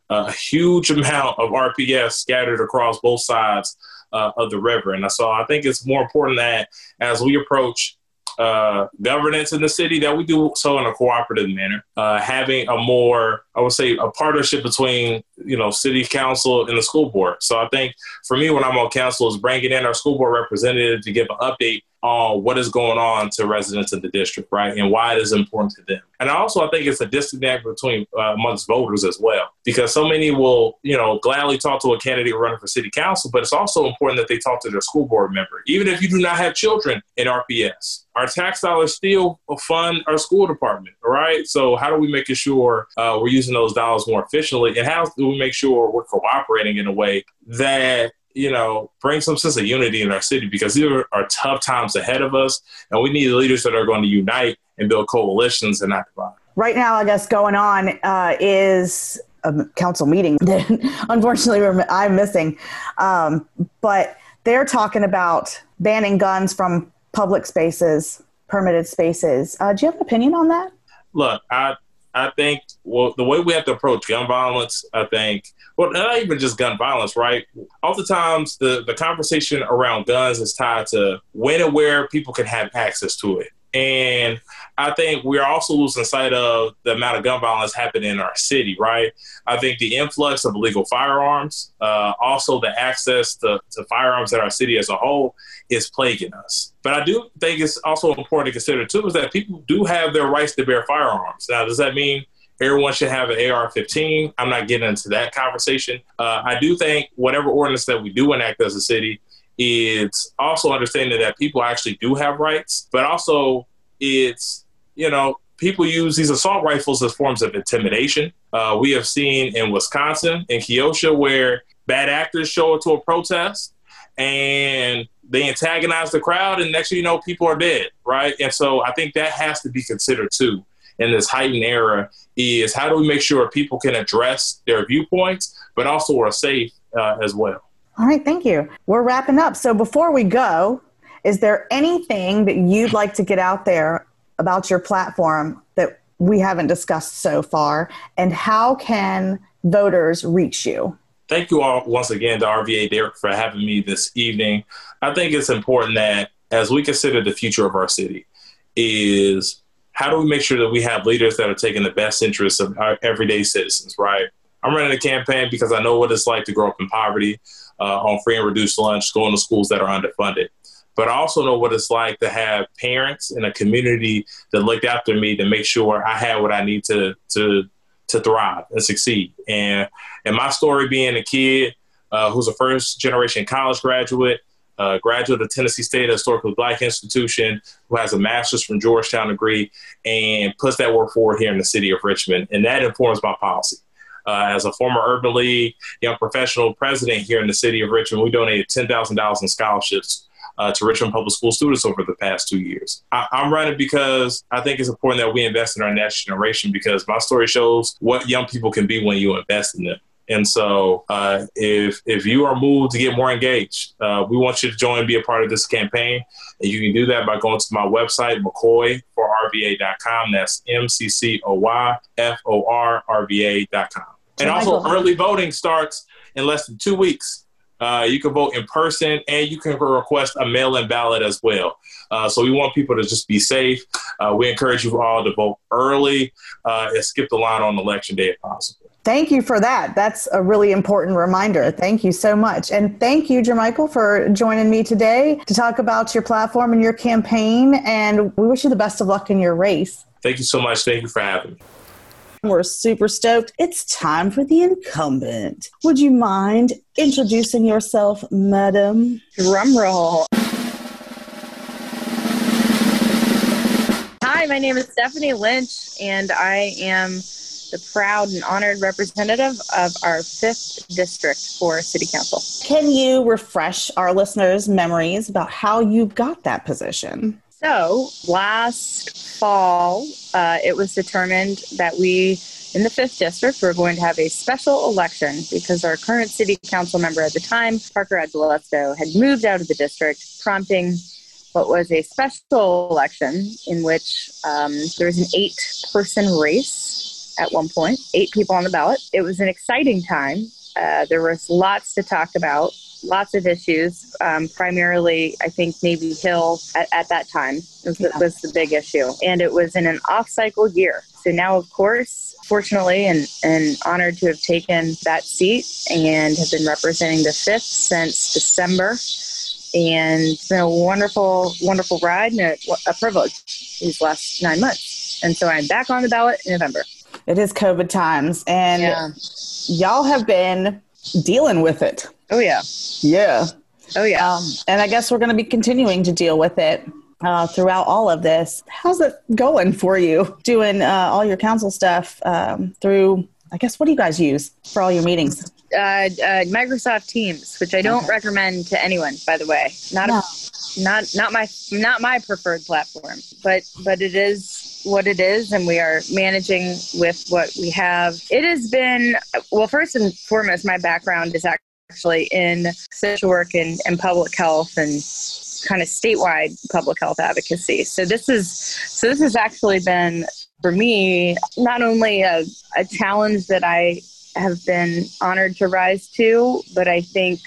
a huge [laughs] amount of RPS scattered across both sides uh, of the river, and so I think it's more important that as we approach uh, governance in the city that we do so in a cooperative manner, uh, having a more, I would say, a partnership between you know city council and the school board. So I think for me, when I'm on council, is bringing in our school board representative to give an update on what is going on to residents of the district, right, and why it is important to them. And also, I think it's a disconnect between uh, amongst voters as well, because so many will, you know, gladly talk to a candidate running for city council, but it's also important that they talk to their school board member, even if you do not have children in RPS. Our tax dollars still fund our school department, right? So how do we make sure uh, we're using those dollars more efficiently, and how do we make sure we're cooperating in a way that you know, bring some sense of unity in our city because these are tough times ahead of us, and we need leaders that are going to unite and build coalitions and not divide. Right now, I guess going on uh, is a council meeting [laughs] that unfortunately I'm missing, um, but they're talking about banning guns from public spaces, permitted spaces. Uh, do you have an opinion on that? Look, I I think well the way we have to approach gun violence, I think well not even just gun violence, right? Oftentimes the the conversation around guns is tied to when and where people can have access to it. And I think we're also losing sight of the amount of gun violence happening in our city, right? I think the influx of illegal firearms, uh, also the access to, to firearms in our city as a whole, is plaguing us. But I do think it's also important to consider, too, is that people do have their rights to bear firearms. Now, does that mean everyone should have an AR 15? I'm not getting into that conversation. Uh, I do think whatever ordinance that we do enact as a city, it's also understanding that people actually do have rights, but also it's, you know, people use these assault rifles as forms of intimidation. Uh, we have seen in Wisconsin, in Kenosha, where bad actors show up to a protest and they antagonize the crowd, and next thing you know, people are dead, right? And so I think that has to be considered too in this heightened era is how do we make sure people can address their viewpoints, but also are safe uh, as well. All right, thank you. We're wrapping up. So before we go, is there anything that you'd like to get out there about your platform that we haven't discussed so far? And how can voters reach you? thank you all once again to RVA Derek for having me this evening. I think it's important that as we consider the future of our city, is how do we make sure that we have leaders that are taking the best interests of our everyday citizens, right? I'm running a campaign because I know what it's like to grow up in poverty, uh, on free and reduced lunch, going to schools that are underfunded. But I also know what it's like to have parents in a community that looked after me to make sure I had what I need to to to thrive and succeed. And and my story being a kid uh, who's a first generation college graduate, uh, graduate of Tennessee State Historically Black Institution, who has a master's from Georgetown degree, and puts that work forward here in the city of Richmond, and that informs my policy. Uh, as a former Urban League young professional president here in the city of Richmond, we donated ten thousand dollars in scholarships uh, to Richmond Public School students over the past two years. I, am running because I think it's important that we invest in our next generation because my story shows what young people can be when you invest in them. And so, uh, if if you are moved to get more engaged, uh, we want you to join and be a part of this campaign. And you can do that by going to my website, McCoy for RVA.com. That's M C C O Y F O R R V A.com. And also, early voting starts in less than two weeks. Uh, you can vote in person and you can request a mail in ballot as well. Uh, so we want people to just be safe. Uh, we encourage you all to vote early uh, and skip the line on election day if possible. Thank you for that. That's a really important reminder. Thank you so much. And thank you, Jermichael, for joining me today to talk about your platform and your campaign. And we wish you the best of luck in your race. Thank you so much. Thank you for having me. We're super stoked. It's time for the incumbent. Would you mind introducing yourself, madam? Drum roll. Hi, my name is Stephanie Lynch, and I am the proud and honored representative of our fifth district for City Council. Can you refresh our listeners' memories about how you got that position? So, last fall, uh, it was determined that we, in the fifth district, were going to have a special election because our current city council member at the time, Parker Agelasto, had moved out of the district, prompting what was a special election in which um, there was an eight person race at one point, eight people on the ballot. It was an exciting time. Uh, there was lots to talk about lots of issues. Um, primarily, I think Navy Hill at, at that time was, yeah. was the big issue, and it was in an off-cycle year. So now, of course, fortunately and, and honored to have taken that seat and have been representing the fifth since December. And it's been a wonderful, wonderful ride and a, a privilege these last nine months. And so I'm back on the ballot in November. It is COVID times, and yeah. y'all have been dealing with it. Oh yeah. Yeah. Oh yeah. Um, and I guess we're going to be continuing to deal with it uh, throughout all of this. How's it going for you doing uh, all your council stuff um, through? I guess what do you guys use for all your meetings? Uh, uh Microsoft Teams, which I don't okay. recommend to anyone, by the way. Not no. a, not not my not my preferred platform, but but it is what it is and we are managing with what we have. It has been, well, first and foremost, my background is actually in social work and, and public health and kind of statewide public health advocacy. So this is, so this has actually been for me, not only a, a challenge that I have been honored to rise to, but I think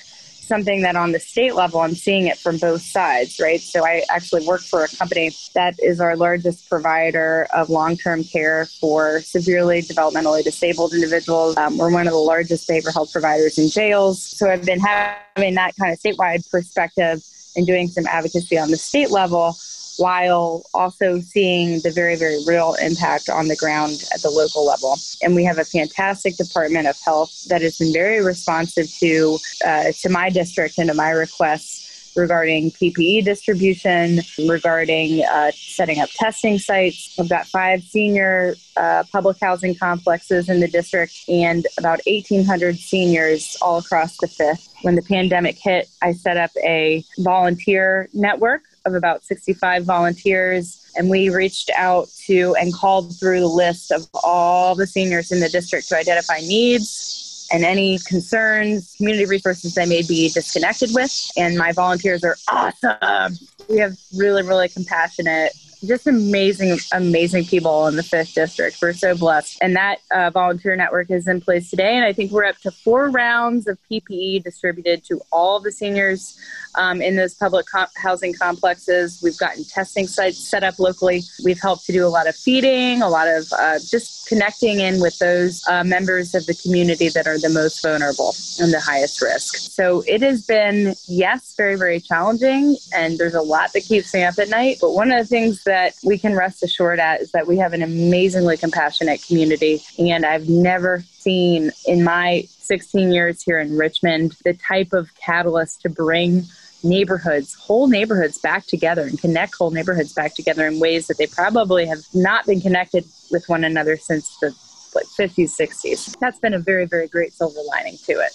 something that on the state level, I'm seeing it from both sides, right? So I actually work for a company that is our largest provider of long term care for severely developmentally disabled individuals. Um, we're one of the largest behavioral health providers in jails. So I've been having that kind of statewide perspective and doing some advocacy on the state level while also seeing the very, very real impact on the ground at the local level. And we have a fantastic Department of Health that has been very responsive to uh, to my district and to my requests regarding PPE distribution, regarding uh, setting up testing sites. We've got five senior uh, public housing complexes in the district and about 1,800 seniors all across the fifth. When the pandemic hit, I set up a volunteer network of about 65 volunteers. And we reached out to and called through the list of all the seniors in the district to identify needs and any concerns, community resources they may be disconnected with. And my volunteers are awesome. We have really, really compassionate just amazing, amazing people in the fifth district. We're so blessed. And that uh, volunteer network is in place today. And I think we're up to four rounds of PPE distributed to all the seniors um, in those public co- housing complexes. We've gotten testing sites set up locally. We've helped to do a lot of feeding, a lot of uh, just connecting in with those uh, members of the community that are the most vulnerable and the highest risk. So it has been, yes, very, very challenging. And there's a lot that keeps me up at night. But one of the things that we can rest assured at is that we have an amazingly compassionate community. And I've never seen in my 16 years here in Richmond the type of catalyst to bring neighborhoods, whole neighborhoods back together and connect whole neighborhoods back together in ways that they probably have not been connected with one another since the like 50s, 60s. That's been a very, very great silver lining to it.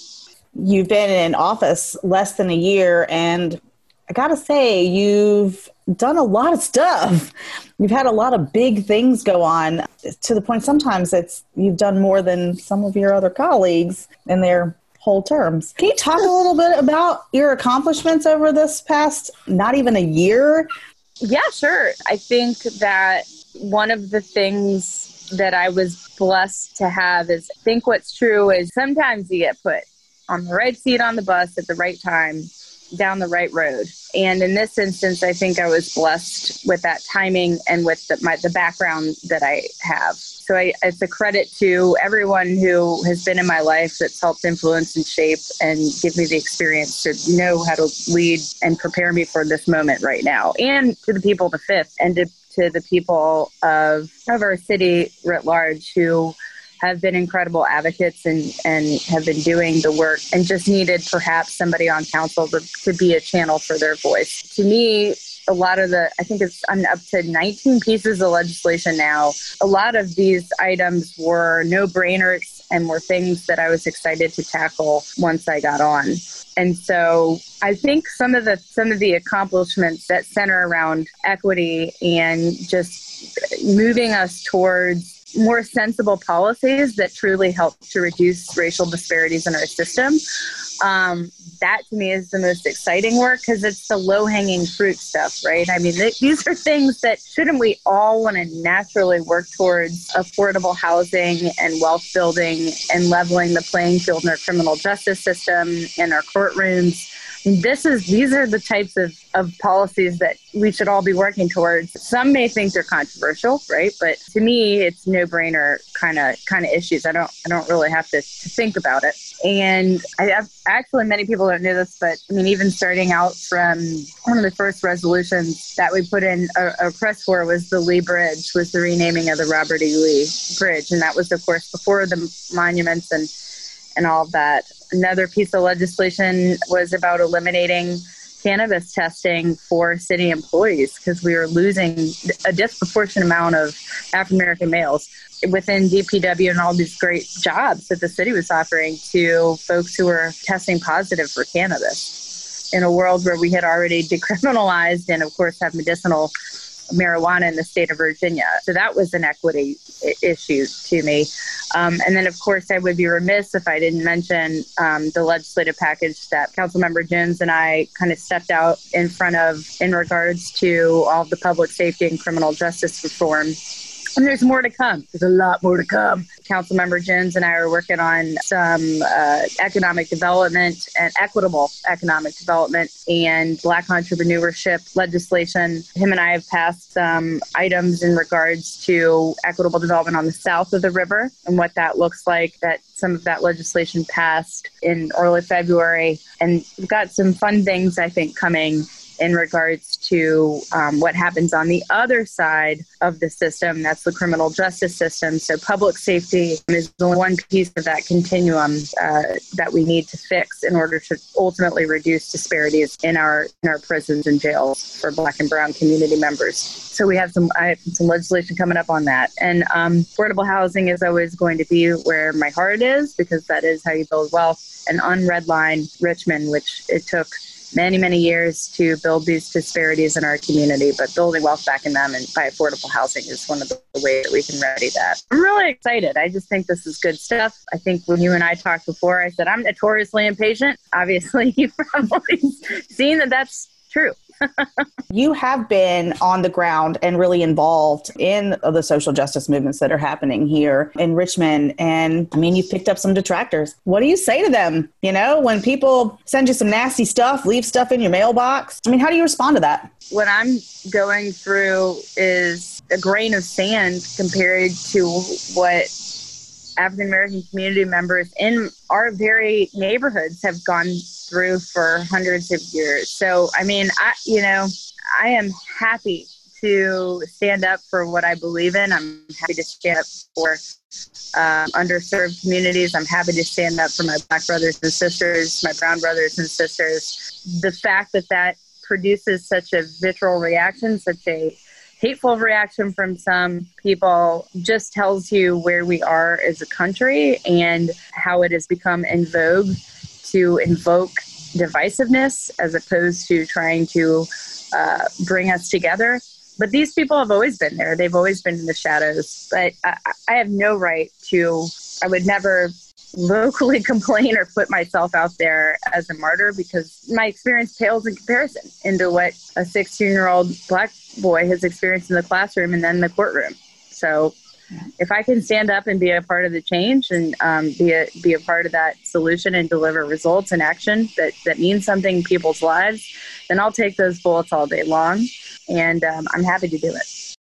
You've been in office less than a year, and I gotta say, you've done a lot of stuff. You've had a lot of big things go on to the point sometimes it's you've done more than some of your other colleagues in their whole terms. Can you talk a little bit about your accomplishments over this past not even a year? Yeah, sure. I think that one of the things that I was blessed to have is I think what's true is sometimes you get put on the right seat on the bus at the right time down the right road. And in this instance, I think I was blessed with that timing and with the, my, the background that I have. So I, it's a credit to everyone who has been in my life that's helped influence and shape and give me the experience to know how to lead and prepare me for this moment right now. And to the people of the fifth and to, to the people of, of our city writ large who have been incredible advocates and, and have been doing the work and just needed perhaps somebody on council to, to be a channel for their voice. To me, a lot of the, I think it's I'm up to 19 pieces of legislation now. A lot of these items were no brainers and were things that I was excited to tackle once I got on. And so I think some of the some of the accomplishments that center around equity and just moving us towards more sensible policies that truly help to reduce racial disparities in our system. Um, that to me is the most exciting work because it's the low hanging fruit stuff, right? I mean, th- these are things that shouldn't we all want to naturally work towards affordable housing and wealth building and leveling the playing field in our criminal justice system, in our courtrooms this is these are the types of, of policies that we should all be working towards. Some may think they're controversial, right? But to me, it's no brainer kind of kind of issues. I don't I don't really have to, to think about it. And I have actually many people don't know this, but I mean, even starting out from one of the first resolutions that we put in uh, a, a press for was the Lee Bridge, was the renaming of the Robert E. Lee Bridge, and that was of course before the monuments and and all of that. Another piece of legislation was about eliminating cannabis testing for city employees because we were losing a disproportionate amount of African American males within DPW and all these great jobs that the city was offering to folks who were testing positive for cannabis. In a world where we had already [laughs] decriminalized and, of course, have medicinal marijuana in the state of Virginia. So that was an equity issue to me. Um, and then, of course, I would be remiss if I didn't mention um, the legislative package that Councilmember Jones and I kind of stepped out in front of in regards to all the public safety and criminal justice reform and there's more to come. There's a lot more to come. Councilmember Jones and I are working on some uh, economic development and equitable economic development and black entrepreneurship legislation. Him and I have passed some items in regards to equitable development on the south of the river and what that looks like. That some of that legislation passed in early February. And we've got some fun things, I think, coming in regards to um, what happens on the other side of the system. That's the criminal justice system. So, public safety is the only one piece of that continuum uh, that we need to fix in order to ultimately reduce disparities in our in our prisons and jails for Black and Brown community members. So, we have some have some legislation coming up on that. And um, affordable housing is always going to be where my heart is because that is how you build wealth. And unredline Richmond, which it took many, many years to build these disparities in our community, but building wealth back in them and by affordable housing is one of the ways that we can remedy that. I'm really excited. I just think this is good stuff. I think when you and I talked before, I said I'm notoriously impatient. Obviously, [laughs] you've probably seen that that's true. You have been on the ground and really involved in the social justice movements that are happening here in Richmond. And I mean, you've picked up some detractors. What do you say to them? You know, when people send you some nasty stuff, leave stuff in your mailbox. I mean, how do you respond to that? What I'm going through is a grain of sand compared to what African American community members in our very neighborhoods have gone through for hundreds of years. So, I mean, I, you know, I am happy to stand up for what I believe in. I'm happy to stand up for um, underserved communities. I'm happy to stand up for my black brothers and sisters, my brown brothers and sisters. The fact that that produces such a vitriol reaction, such a hateful reaction from some people just tells you where we are as a country and how it has become in vogue to invoke divisiveness as opposed to trying to uh, bring us together. But these people have always been there. They've always been in the shadows. But I, I have no right to, I would never [laughs] locally complain or put myself out there as a martyr because my experience pales in comparison into what a 16 year old black boy has experienced in the classroom and then the courtroom. So if I can stand up and be a part of the change and um, be a be a part of that solution and deliver results and action that that means something in people's lives, then I'll take those bullets all day long, and um, I'm happy to do it.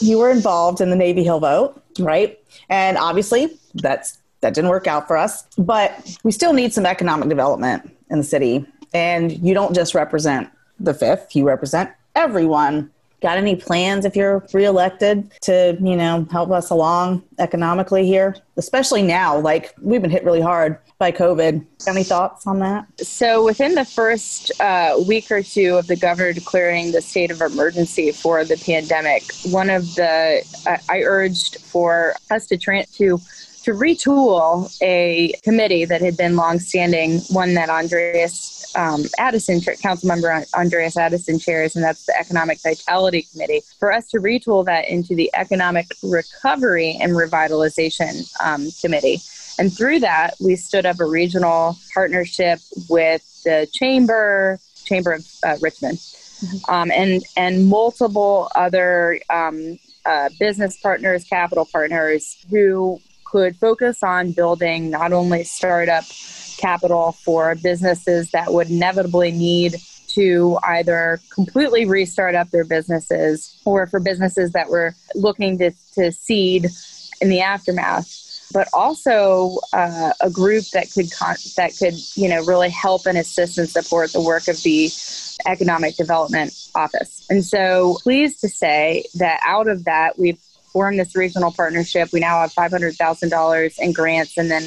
You were involved in the Navy Hill vote, right? And obviously, that's that didn't work out for us, but we still need some economic development in the city. And you don't just represent the fifth; you represent everyone. Got any plans if you're reelected to you know help us along economically here? Especially now like we've been hit really hard by covid. Any thoughts on that? So within the first uh, week or two of the governor declaring the state of emergency for the pandemic one of the uh, i urged for us to tra- to to retool a committee that had been longstanding, one that Andreas um, Addison, council member Andreas Addison chairs, and that's the Economic Vitality Committee, for us to retool that into the Economic Recovery and Revitalization um, Committee. And through that, we stood up a regional partnership with the Chamber, Chamber of uh, Richmond, mm-hmm. um, and and multiple other um, uh, business partners, capital partners who could focus on building not only startup capital for businesses that would inevitably need to either completely restart up their businesses or for businesses that were looking to, to seed in the aftermath but also uh, a group that could con- that could you know really help and assist and support the work of the economic development office. And so pleased to say that out of that we've formed this regional partnership. We now have $500,000 in grants and then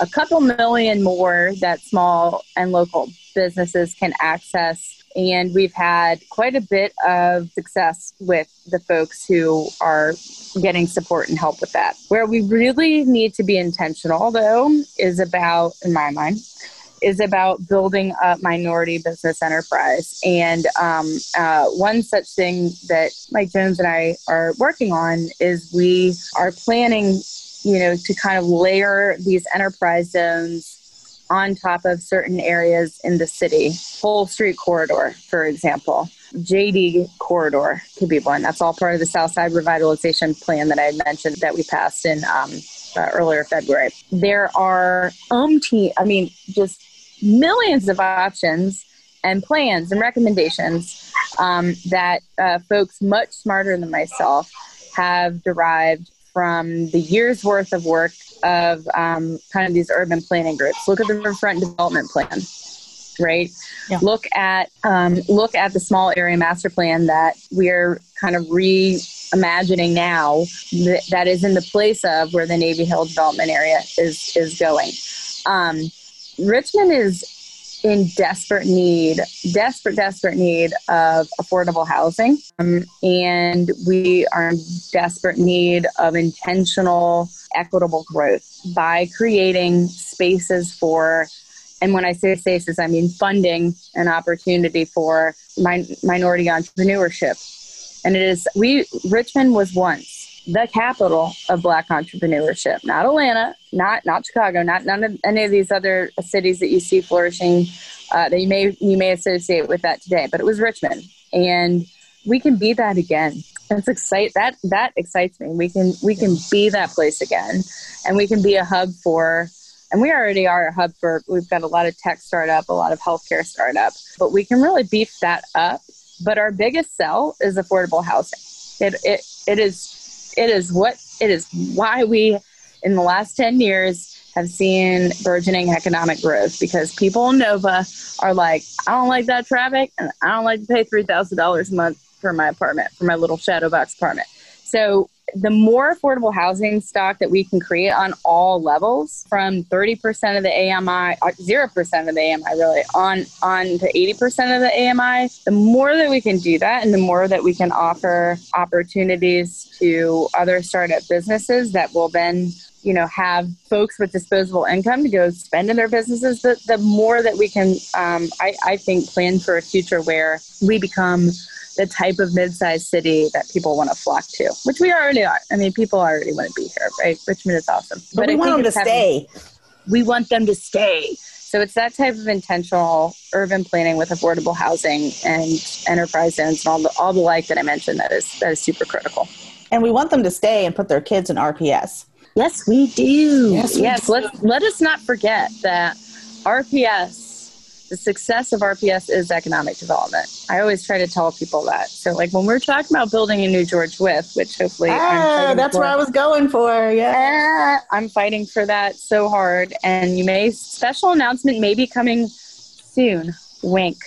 a couple million more that small and local businesses can access. And we've had quite a bit of success with the folks who are getting support and help with that. Where we really need to be intentional, though, is about, in my mind, is about building a minority business enterprise. And um, uh, one such thing that Mike Jones and I are working on is we are planning, you know, to kind of layer these enterprise zones on top of certain areas in the city. Hull Street Corridor, for example. JD Corridor could be one. That's all part of the Southside Revitalization Plan that I mentioned that we passed in um, uh, earlier February. There are umpteen, I mean, just millions of options and plans and recommendations um, that uh, folks much smarter than myself have derived from the year's worth of work of um, kind of these urban planning groups. Look at the riverfront development plan, right? Yeah. Look at um, look at the small area master plan that we're kind of reimagining now that, that is in the place of where the Navy Hill development area is is going. Um, Richmond is in desperate need, desperate, desperate need of affordable housing. Um, and we are in desperate need of intentional, equitable growth by creating spaces for, and when I say spaces, I mean funding and opportunity for min- minority entrepreneurship. And it is, we, Richmond was once the capital of black entrepreneurship. Not atlanta not not chicago not none of any of these other cities that you see flourishing uh, that you may you may associate with that today but it was richmond. And we can be that again. That's excite that that excites me. We can we can be that place again and we can be a hub for and we already are a hub for we've got a lot of tech startup a lot of healthcare startup but we can really beef that up. But our biggest sell is affordable housing. It, it it is it is what it is why we in the last 10 years have seen burgeoning economic growth. Because people in nova are like i don't like that traffic and i don't like to pay $3000 a month for my apartment for my little shadow box apartment. So the more affordable housing stock that we can create on all levels from 30% of the AMI, 0% uh, of the AMI really on, on to 80% of the AMI, the more that we can do that and the more that we can offer opportunities to other startup businesses that will then you know have folks with disposable income to go spend in their businesses the, the more that we can um, I, I think plan for a future where we become the type of mid-sized city that people want to flock to, which we already are. I mean, people already want to be here, right? Richmond is awesome, but, but we I want them to having, stay. We want them to stay. So it's that type of intentional urban planning with affordable housing and enterprise zones and all the all the like that I mentioned that is that is super critical. And we want them to stay and put their kids in RPS. Yes, we do. Yes, we yes. Do. Let let us not forget that RPS the success of RPS is economic development. I always try to tell people that. So, like when we're talking about building a new George Wythe, which hopefully ah, that's for, where I was going for. Yeah, ah, I'm fighting for that so hard. And you may special announcement may be coming soon. Wink.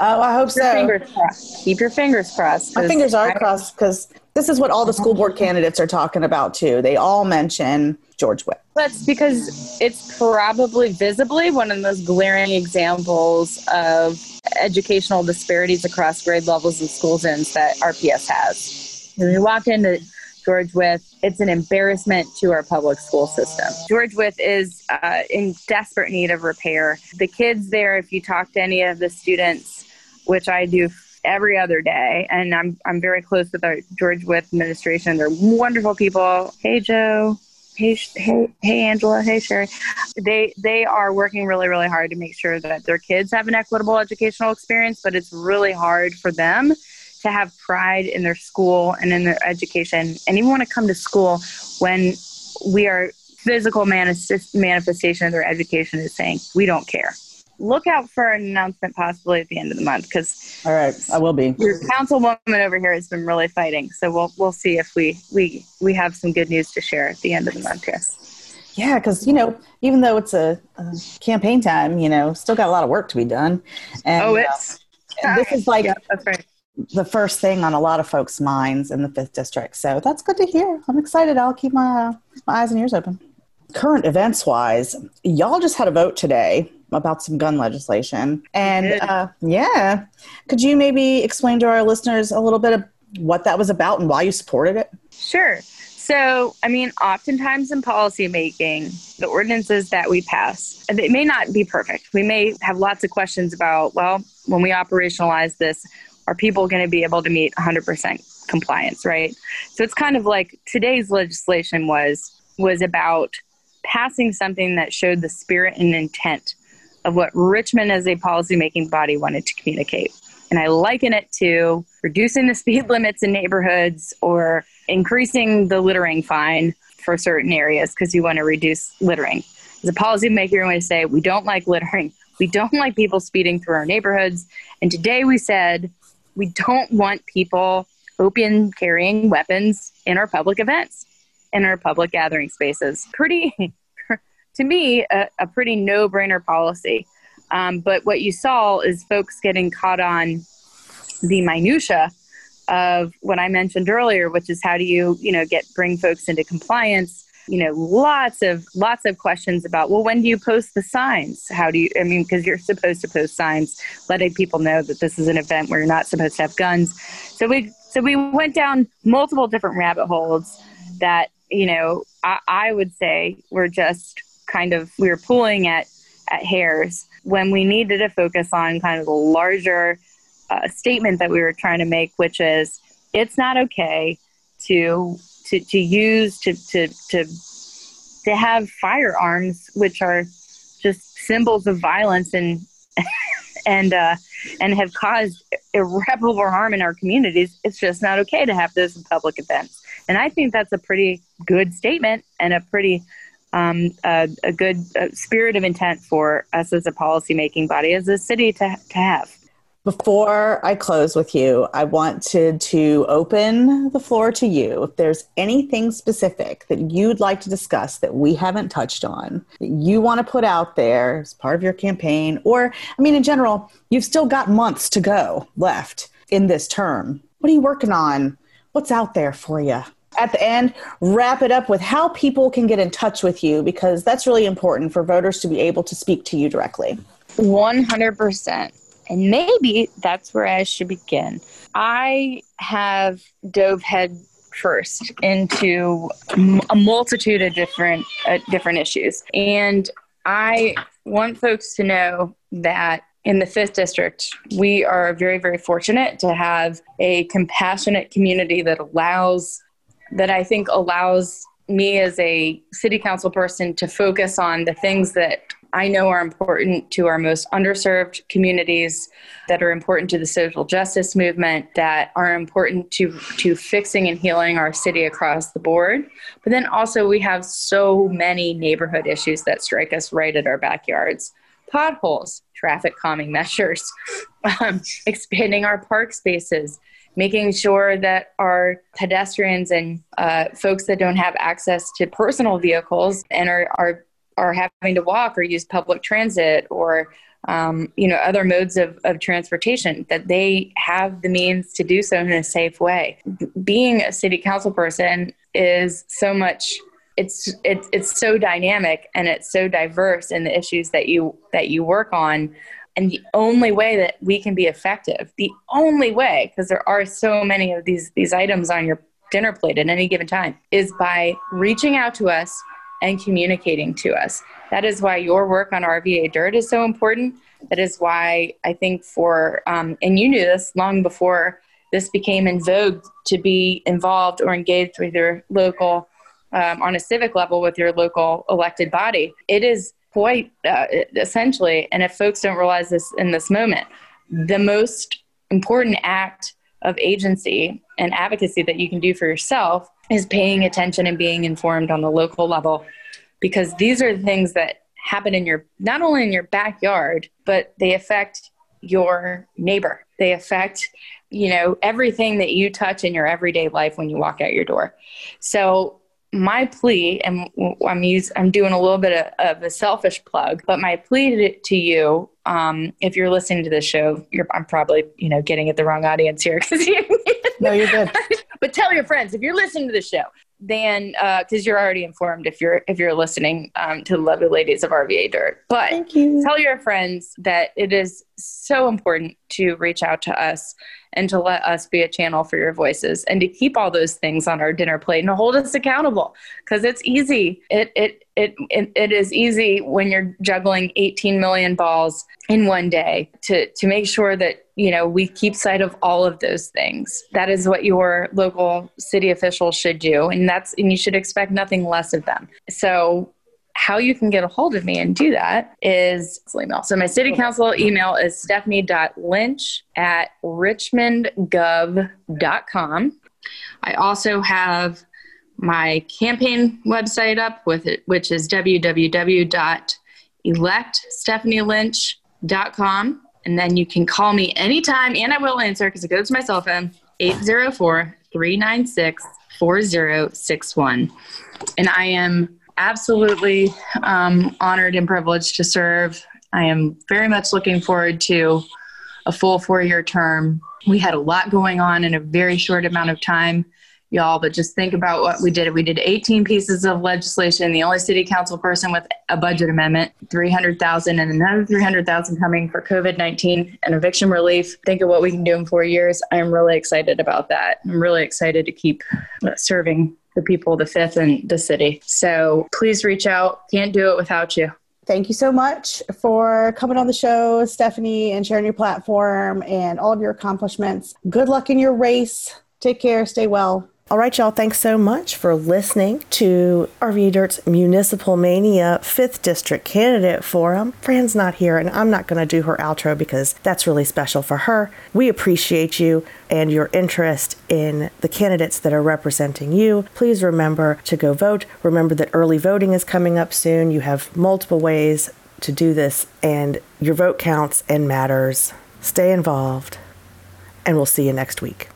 Oh, I hope Keep so. Fingers crossed. Keep your fingers crossed. My fingers are I, crossed because this is what all the school board candidates are talking about too. They all mention George Wythe. That's because it's probably visibly one of the most glaring examples of educational disparities across grade levels and school zones that RPS has. When you walk into George Wythe, it's an embarrassment to our public school system. George Wythe is uh, in desperate need of repair. The kids there, if you talk to any of the students, which I do every other day, and I'm I'm very close with our George Wythe administration. They're wonderful people. Hey Joe. Hey, hey, hey, Angela. Hey, Sherry. They they are working really, really hard to make sure that their kids have an equitable educational experience. But it's really hard for them to have pride in their school and in their education, and even want to come to school when we are physical manifestation of their education is saying we don't care look out for an announcement possibly at the end of the month because all right i will be your councilwoman over here has been really fighting so we'll we'll see if we we we have some good news to share at the end of the month here yeah because you know even though it's a, a, campaign time you know still got a lot of work to be done and oh it's uh, this is like yeah, that's right the first thing on a lot of folks' minds in the fifth district. So that's good to hear. I'm excited. I'll keep my, my eyes and ears open. Current events wise, y'all just had a vote today about some gun legislation. And uh, yeah, could you maybe explain to our listeners a little bit of what that was about and why you supported it? Sure. So, I mean, oftentimes in policymaking, the ordinances that we pass, they may not be perfect. We may have lots of questions about, well, when we operationalize this, are people going to be able to meet 100% compliance, right? So it's kind of like today's legislation was was about passing something that showed the spirit and intent of what Richmond as a policymaking body wanted to communicate. And I liken it to reducing the speed [laughs] limits in neighborhoods or increasing the littering fine for certain areas because you want to reduce littering. As a policymaker, you want to say, we don't like littering. We don't like people speeding through our neighborhoods. And today we said, we don't want people open carrying weapons in our public events, in our public gathering spaces. Pretty [laughs] to me, a, a pretty no brainer policy. Um, but what you saw is folks getting caught on the minutia of what I mentioned earlier, which is how do you, you know, get bring folks into compliance. You know, lots of lots of questions about well, when do you post the signs? How do you? I mean, because you're supposed to post signs, letting people know that this is an event where you're not supposed to have guns. So we so we went down multiple different rabbit holes that you know I, I would say we're just kind of we were pulling at at hairs when we needed to focus on kind of the larger uh, statement that we were trying to make, which is it's not okay to to, to use to, to, to, to have firearms, which are just symbols of violence and, [laughs] and, uh, and have caused irreparable harm in our communities. It's just not okay to have those in public events. And I think that's a pretty good statement and a pretty um, a, a, good spirit of intent for us as a policymaking body, as a city to, to have. Before I close with you, I wanted to open the floor to you. If there's anything specific that you'd like to discuss that we haven't touched on, that you want to put out there as part of your campaign, or, I mean, in general, you've still got months to go left in this term. What are you working on? What's out there for you? At the end, wrap it up with how people can get in touch with you because that's really important for voters to be able to speak to you directly. 100%. And maybe that's where I should begin. I have dove head first into a multitude of different uh, different issues, and I want folks to know that in the fifth district, we are very, very fortunate to have a compassionate community that allows, that I think allows me as a city council person to focus on the things that I know are important to our most underserved communities, that are important to the social justice movement, that are important to, to fixing and healing our city across the board. But then also, we have so many neighborhood issues that strike us right at our backyards potholes, traffic calming measures, [laughs] um, expanding our park spaces, making sure that our pedestrians and uh, folks that don't have access to personal vehicles and are, are are having to walk or use public transit or um, you know other modes of, of transportation that they have the means to do so in a safe way. Being a city council person is so much it's it's it's so dynamic and it's so diverse in the issues that you that you work on and the only way that we can be effective the only way because there are so many of these these items on your dinner plate at any given time is by reaching out to us and communicating to us. That is why your work on RVA Dirt is so important. That is why I think for, um, and you knew this long before this became in vogue to be involved or engaged with your local, um, on a civic level with your local elected body. It is quite uh, essentially, and if folks don't realize this in this moment, the most important act of agency and advocacy that you can do for yourself is paying attention and being informed on the local level because these are things that happen in your not only in your backyard but they affect your neighbor. They affect you know everything that you touch in your everyday life when you walk out your door. So my plea and i'm use, i'm doing a little bit of, of a selfish plug but my plea to, to you um, if you're listening to this show i'm probably you know getting at the wrong audience here because you no you're good [laughs] but tell your friends if you're listening to the show then because uh, you're already informed if you're if you're listening um, to the lovely ladies of RVA Dirt. But you. tell your friends that it is so important to reach out to us and to let us be a channel for your voices and to keep all those things on our dinner plate and hold us accountable because it's easy. It, it it, it it is easy when you're juggling 18 million balls in one day to to make sure that you know we keep sight of all of those things that is what your local city officials should do and that's and you should expect nothing less of them so how you can get a hold of me and do that is email. So my city council email is stephanie.lynch at richmondgov.com. I also have my campaign website up with it, which is www.electstephanielynch.com. And then you can call me anytime and I will answer because it goes to my cell phone 804 396 4061. And I am absolutely um, honored and privileged to serve. I am very much looking forward to a full four year term. We had a lot going on in a very short amount of time, y'all, but just think about what we did. We did 18 pieces of legislation, the only city council person with a budget amendment, 300,000 and another 300,000 coming for COVID-19 and eviction relief. Think of what we can do in four years. I'm really excited about that. I'm really excited to keep serving the people of the fifth and the city. So please reach out. Can't do it without you. Thank you so much for coming on the show, Stephanie, and sharing your platform and all of your accomplishments. Good luck in your race. Take care. Stay well. All right, y'all, thanks so much for listening to RVA Dirt's Municipal Mania 5th District Candidate Forum. Fran's not here, and I'm not going to do her outro because that's really special for her. We appreciate you and your interest in the candidates that are representing you. Please remember to go vote. Remember that early voting is coming up soon. You have multiple ways to do this, and your vote counts and matters. Stay involved, and we'll see you next week.